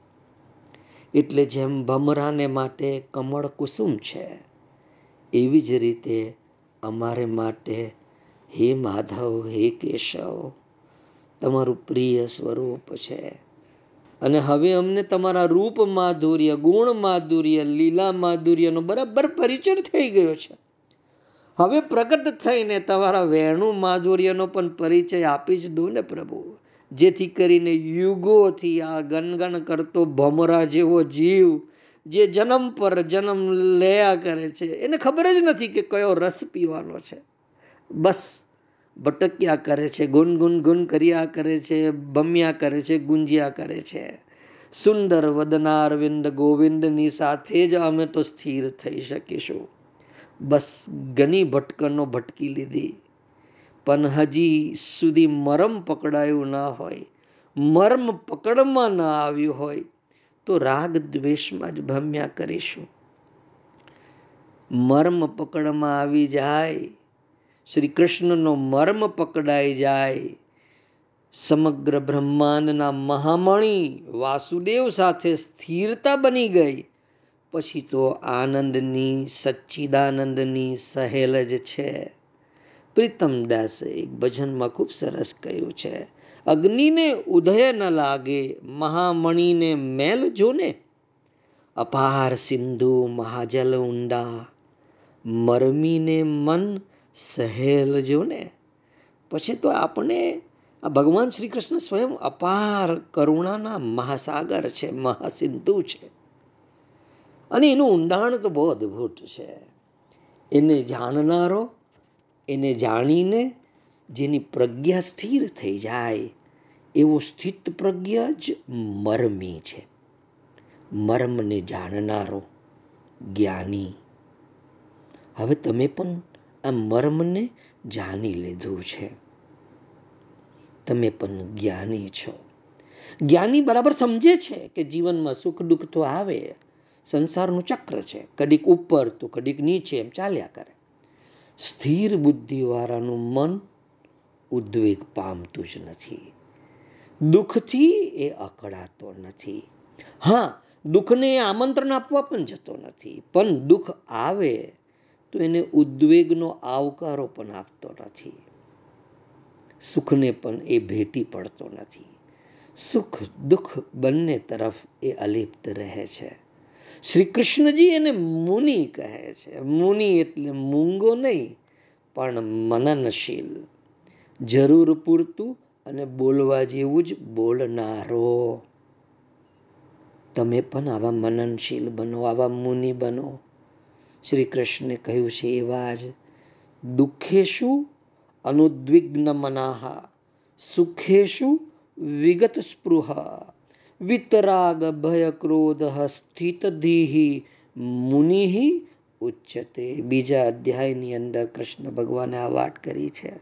એટલે જેમ ભમરાને માટે કમળ કુસુમ છે, એવી જ રીતે અમારે માટે હે માધવ, હે કેશવ, તમારું પ્રિય સ્વરૂપ છે. અને હવે અમને તમારા રૂપ માધુર્ય, ગુણ માધુર્ય, લીલા માધુર્યનો બરાબર પરિચય થઈ ગયો છે. હવે પ્રગટ થઈને તમારા વેણુ માધુર્યનો પણ પરિચય આપી જ દો ને પ્રભુ. જેથી કરીને યુગોથી આ ગણગણ કરતો ભમરા જેવો જીવ, જે જન્મ પર જન્મ લયા કરે છે, એને ખબર જ નથી કે કયો રસ પીવાનો છે. બસ. ભટક્યા કરે છે ગુન ગુન ગુન કર્યા કરે છે, બમ્યા કરે છે, ગુંજ્યા કરે છે. સુંદર વદનારવિંદ ગોવિંદની સાથે જ અમે તો સ્થિર થઈ શકીશું. બસ ઘણી ભટકનો ભટકી લીધી. પણ હજી સુધી મરમ પકડાયું ના હોય, મર્મ પકડમાં ન આવ્યું હોય, તો રાગ દ્વેષમાં જ ભમ્યા કરીશું. મર્મ પકડમાં આવી જાય શ્રી કૃષ્ણનો મર્મ પકડાઈ જાય. સમગ્ર બ્રહ્માંડના મહામણી વાસુદેવ સાથે સ્થિરતા બની ગઈ. પછી તો આનંદની, સચ્ચિદાનંદની સહેલ જ છે. પ્રીતમ દાસે એક ભજનમાં ખૂબ સરસ કહ્યું છે, અગ્નિને ઉદય ન લાગે, મહામણીને મેલ જોને. અપાર સિંધુ, મહાજલ ઊંડા. મરમીને મન સહેલ જો ને. પછી તો આપણે આ ભગવાન શ્રી કૃષ્ણ સ્વયં અપાર કરુણાના મહાસાગર છે, મહાસિંધુ છે. અને એનું ઊંડાણ તો બહુ અદ્ભુત છે. એને જાણનારો, એને જાણીને જેની પ્રજ્ઞા સ્થિર થઈ જાય, એવો સ્થિત પ્રજ્ઞ જ મરમી છે. મર્મને જાણનારો, જ્ઞાની. હવે તમે પણ આ મર્મને જાણી લીધું છે. તમે પણ જ્ઞાની છો. જ્ઞાની બરાબર સમજે છે કે જીવનમાં સુખ દુઃખ તો આવે, સંસારનું ચક્ર છે. કડીક ઉપર તો કડીક નીચે એમ ચાલ્યા કરે. સ્થિર બુદ્ધિવાળાનું મન ઉદ્વેગ પામતું જ નથી. દુઃખથી એ અકળાતો નથી. હા, દુઃખને આમંત્રણ આપવા પણ જતો નથી. પણ દુઃખ આવે તો એને ઉદ્વેગનો આવકારો પણ આપતો નથી. સુખને પણ એ ભેટી પડતો નથી. સુખ, દુઃખ બંને તરફ એ અલિપ્ત રહે છે. શ્રી કૃષ્ણજી એને મુનિ કહે છે. મુનિ એટલે મૂંગો નહીં, પણ મનનશીલ. જરૂર પૂરતું અને બોલવા જેવું જ બોલનારો. તમે પણ આવા મનનશીલ બનો, આવા મુનિ બનો. શ્રી કૃષ્ણે કહ્યું છે એવા જ દુઃખેશુ અનુદ્વિગ્ન મનાહા સુખેશુ વિગત સ્પૃહ વિતરાગ ભય ક્રોધ સ્થિત ધીહી મુનિ ઉચ્ચતે બીજા અધ્યાયની અંદર કૃષ્ણ ભગવાને આ વાત કરી છે.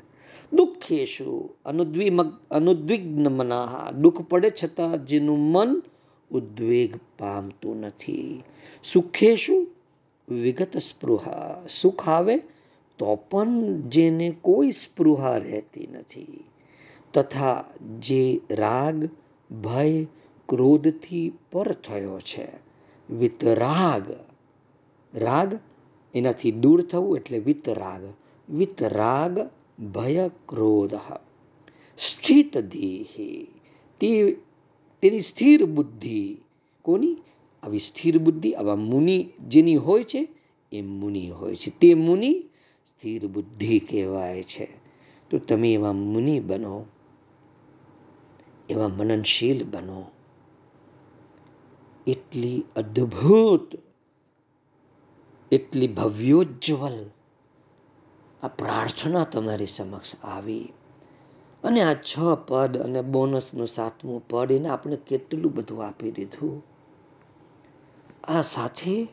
દુઃખેશુ અનુદ્વિમ અનુદ્વિગ્ન મનાહા દુઃખ પડે છતાં જેનું મન ઉદ્વેગ પામતું નથી. સુખેશુ વિગત સ્પૃહા સુખ આવે તો પણ જેને કોઈ સ્પૃહા રહેતી નથી. તથા જે રાગ, ભય, ક્રોધથી પર થયો છે. વિતરાગ રાગ. એનાથી દૂર થવું એટલે વિતરાગ વિતરાગ ભય, ક્રોધ. સ્થિત દેહી. તે, તેની સ્થિર બુદ્ધિ કોની? આવી સ્થિર બુદ્ધિ, આવા મુનિ જેની હોય છે, એ મુનિ હોય છે. તે મુનિ સ્થિર બુદ્ધિ કહેવાય છે. તો તમે એવા મુનિ બનો, એવા મનનશીલ બનો. એટલી અદ્ભુત, એટલી ભવ્યોજ્જવલ આ પ્રાર્થના તમારી સમક્ષ આવી. અને આ છ પદ અને બોનસનું સાતમું પદ એને આપણે કેટલું બધું આપી દીધું? આ સાથે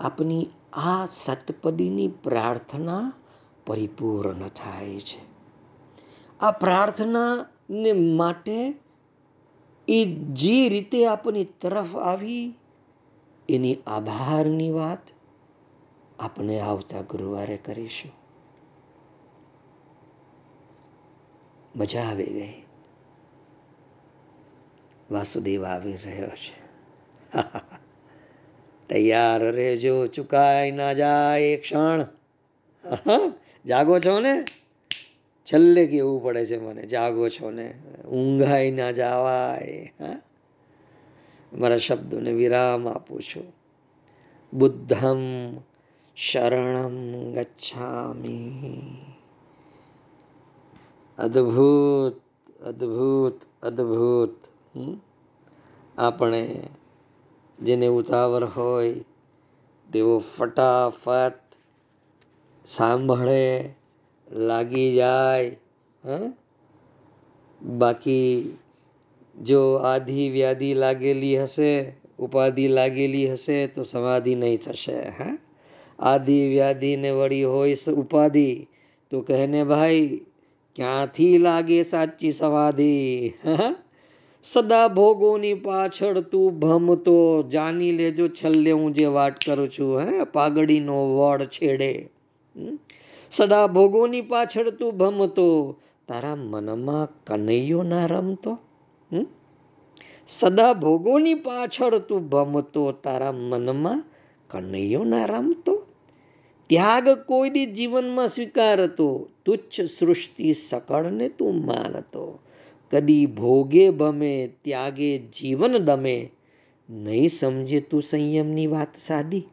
આપની આ સતપદીની પ્રાર્થના પરિપૂર્ણ થાય છે. આ પ્રાર્થનાને માટે એ જે રીતે આપની તરફ આવી, એની આભારની વાત આપણે આવતા ગુરુવારે કરીશું. મજા આવી ગઈ. વાસુદેવ આવી રહ્યો છે. *laughs* તૈયાર રહેજો, ચુકાઈ ના જાય ક્ષણ. જાગો છો ને? છેલ્લે કેવું પડે છે મને, જાગો છો ને? ઊંઘાઈ ના જવાય મારા શબ્દોને વિરામ આપું છું. બુદ્ધમ શરણમ ગચ્છામી. અદ્ભુત અદ્ભુત અદ્ભુત આપણે જેને ઉતાવળ હોય, તેઓ ફટાફટ સાંભળે, લાગી જાય, હ? બાકી જો આધિ વ્યાધિ લાગેલી હશે, ઉપાધિ લાગેલી હશે, તો સમાધિ નહીં થશે, હા? આધિ વ્યાધિ ને વળી હોય ઉપાધિ, તો કહેને ભાઈ, ક્યાંથી લાગે સાચી સમાધિ? સદા ભોગોની પાછળ તું ભમતો જાની લેજો છેલ્લે હું જે વાત કરું છું, હે પાઘડીનો વડ છેડે. સદા ભોગોની પાછળ તું ભમતો તારા મનમાં કનૈયો ના રમતો? સદા ભોગોની પાછળ તું ભમતો તારા મનમાં કનૈયો ના રમતો? ત્યાગ કોઈ દી જીવનમાં સ્વીકારતો, તુચ્છ સૃષ્ટિ સકળને તું માનતો. કદી ભોગે ભમે ત્યાગે જીવન દમે. નહીં સમજે તું સંયમની વાત સાદી?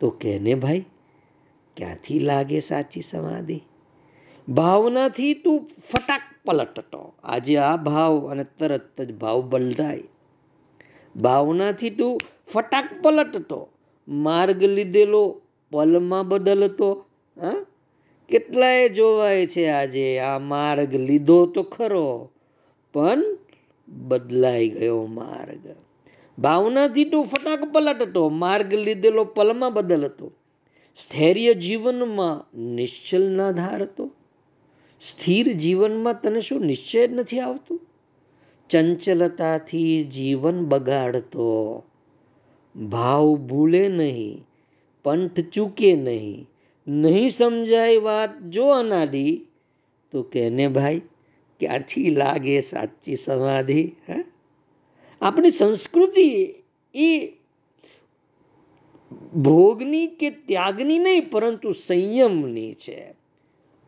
તો કેને ભાઈ, ક્યાંથી લાગે સાચી સમાધિ? ભાવનાથી તું ફટાક પલટતો. આજે આ ભાવ અને તરત જ ભાવ બદલાય ભાવનાથી તું ફટાક પલટતો. માર્ગ લીધેલો, પલમાં બદલતો. હા? કેટલાય જોવાય છે આજે, આ માર્ગ લીધો તો ખરો. પણ બદલાઈ ગયો માર્ગ. ભાવનાથી તો ફટાક પલટતો માર્ગ લીધેલો પલમાં બદલ હતો. સ્થૈર્ય જીવનમાં નિશ્ચલ ના ધારતો સ્થિર જીવનમાં તને શું નિશ્ચય જ નથી આવતું? ચંચલતાથી જીવન બગાડતો. ભાવ ભૂલે નહીં, પંથ ચૂકે નહીં નહીં સમજાય વાત જો અનાડી, તો કહેને ભાઈ ક્યાંથી લાગે સાચી સમાધિ, હે? આપણી સંસ્કૃતિ એ ભોગની કે ત્યાગની નહીં, પરંતુ સંયમની છે.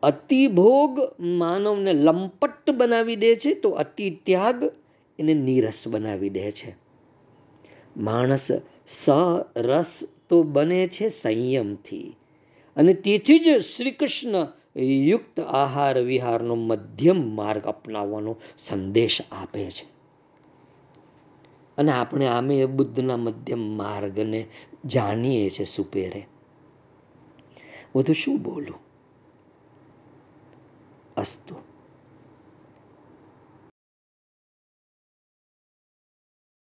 અતિભોગ માનવને લંપટ બનાવી દે છે, તો અતિ ત્યાગ એને નીરસ બનાવી દે છે. માણસ સરસ તો બને છે સંયમથી. અને તેથી જ શ્રી કૃષ્ણ યુક્ત આહાર વિહારનો મધ્યમ માર્ગ અપનાવવાનો સંદેશ આપે છે. અને આપણે આમે બુદ્ધના મધ્યમ માર્ગને જાણીએ છીએ સુપેરે. વધુ શું બોલું? અસ્તુ.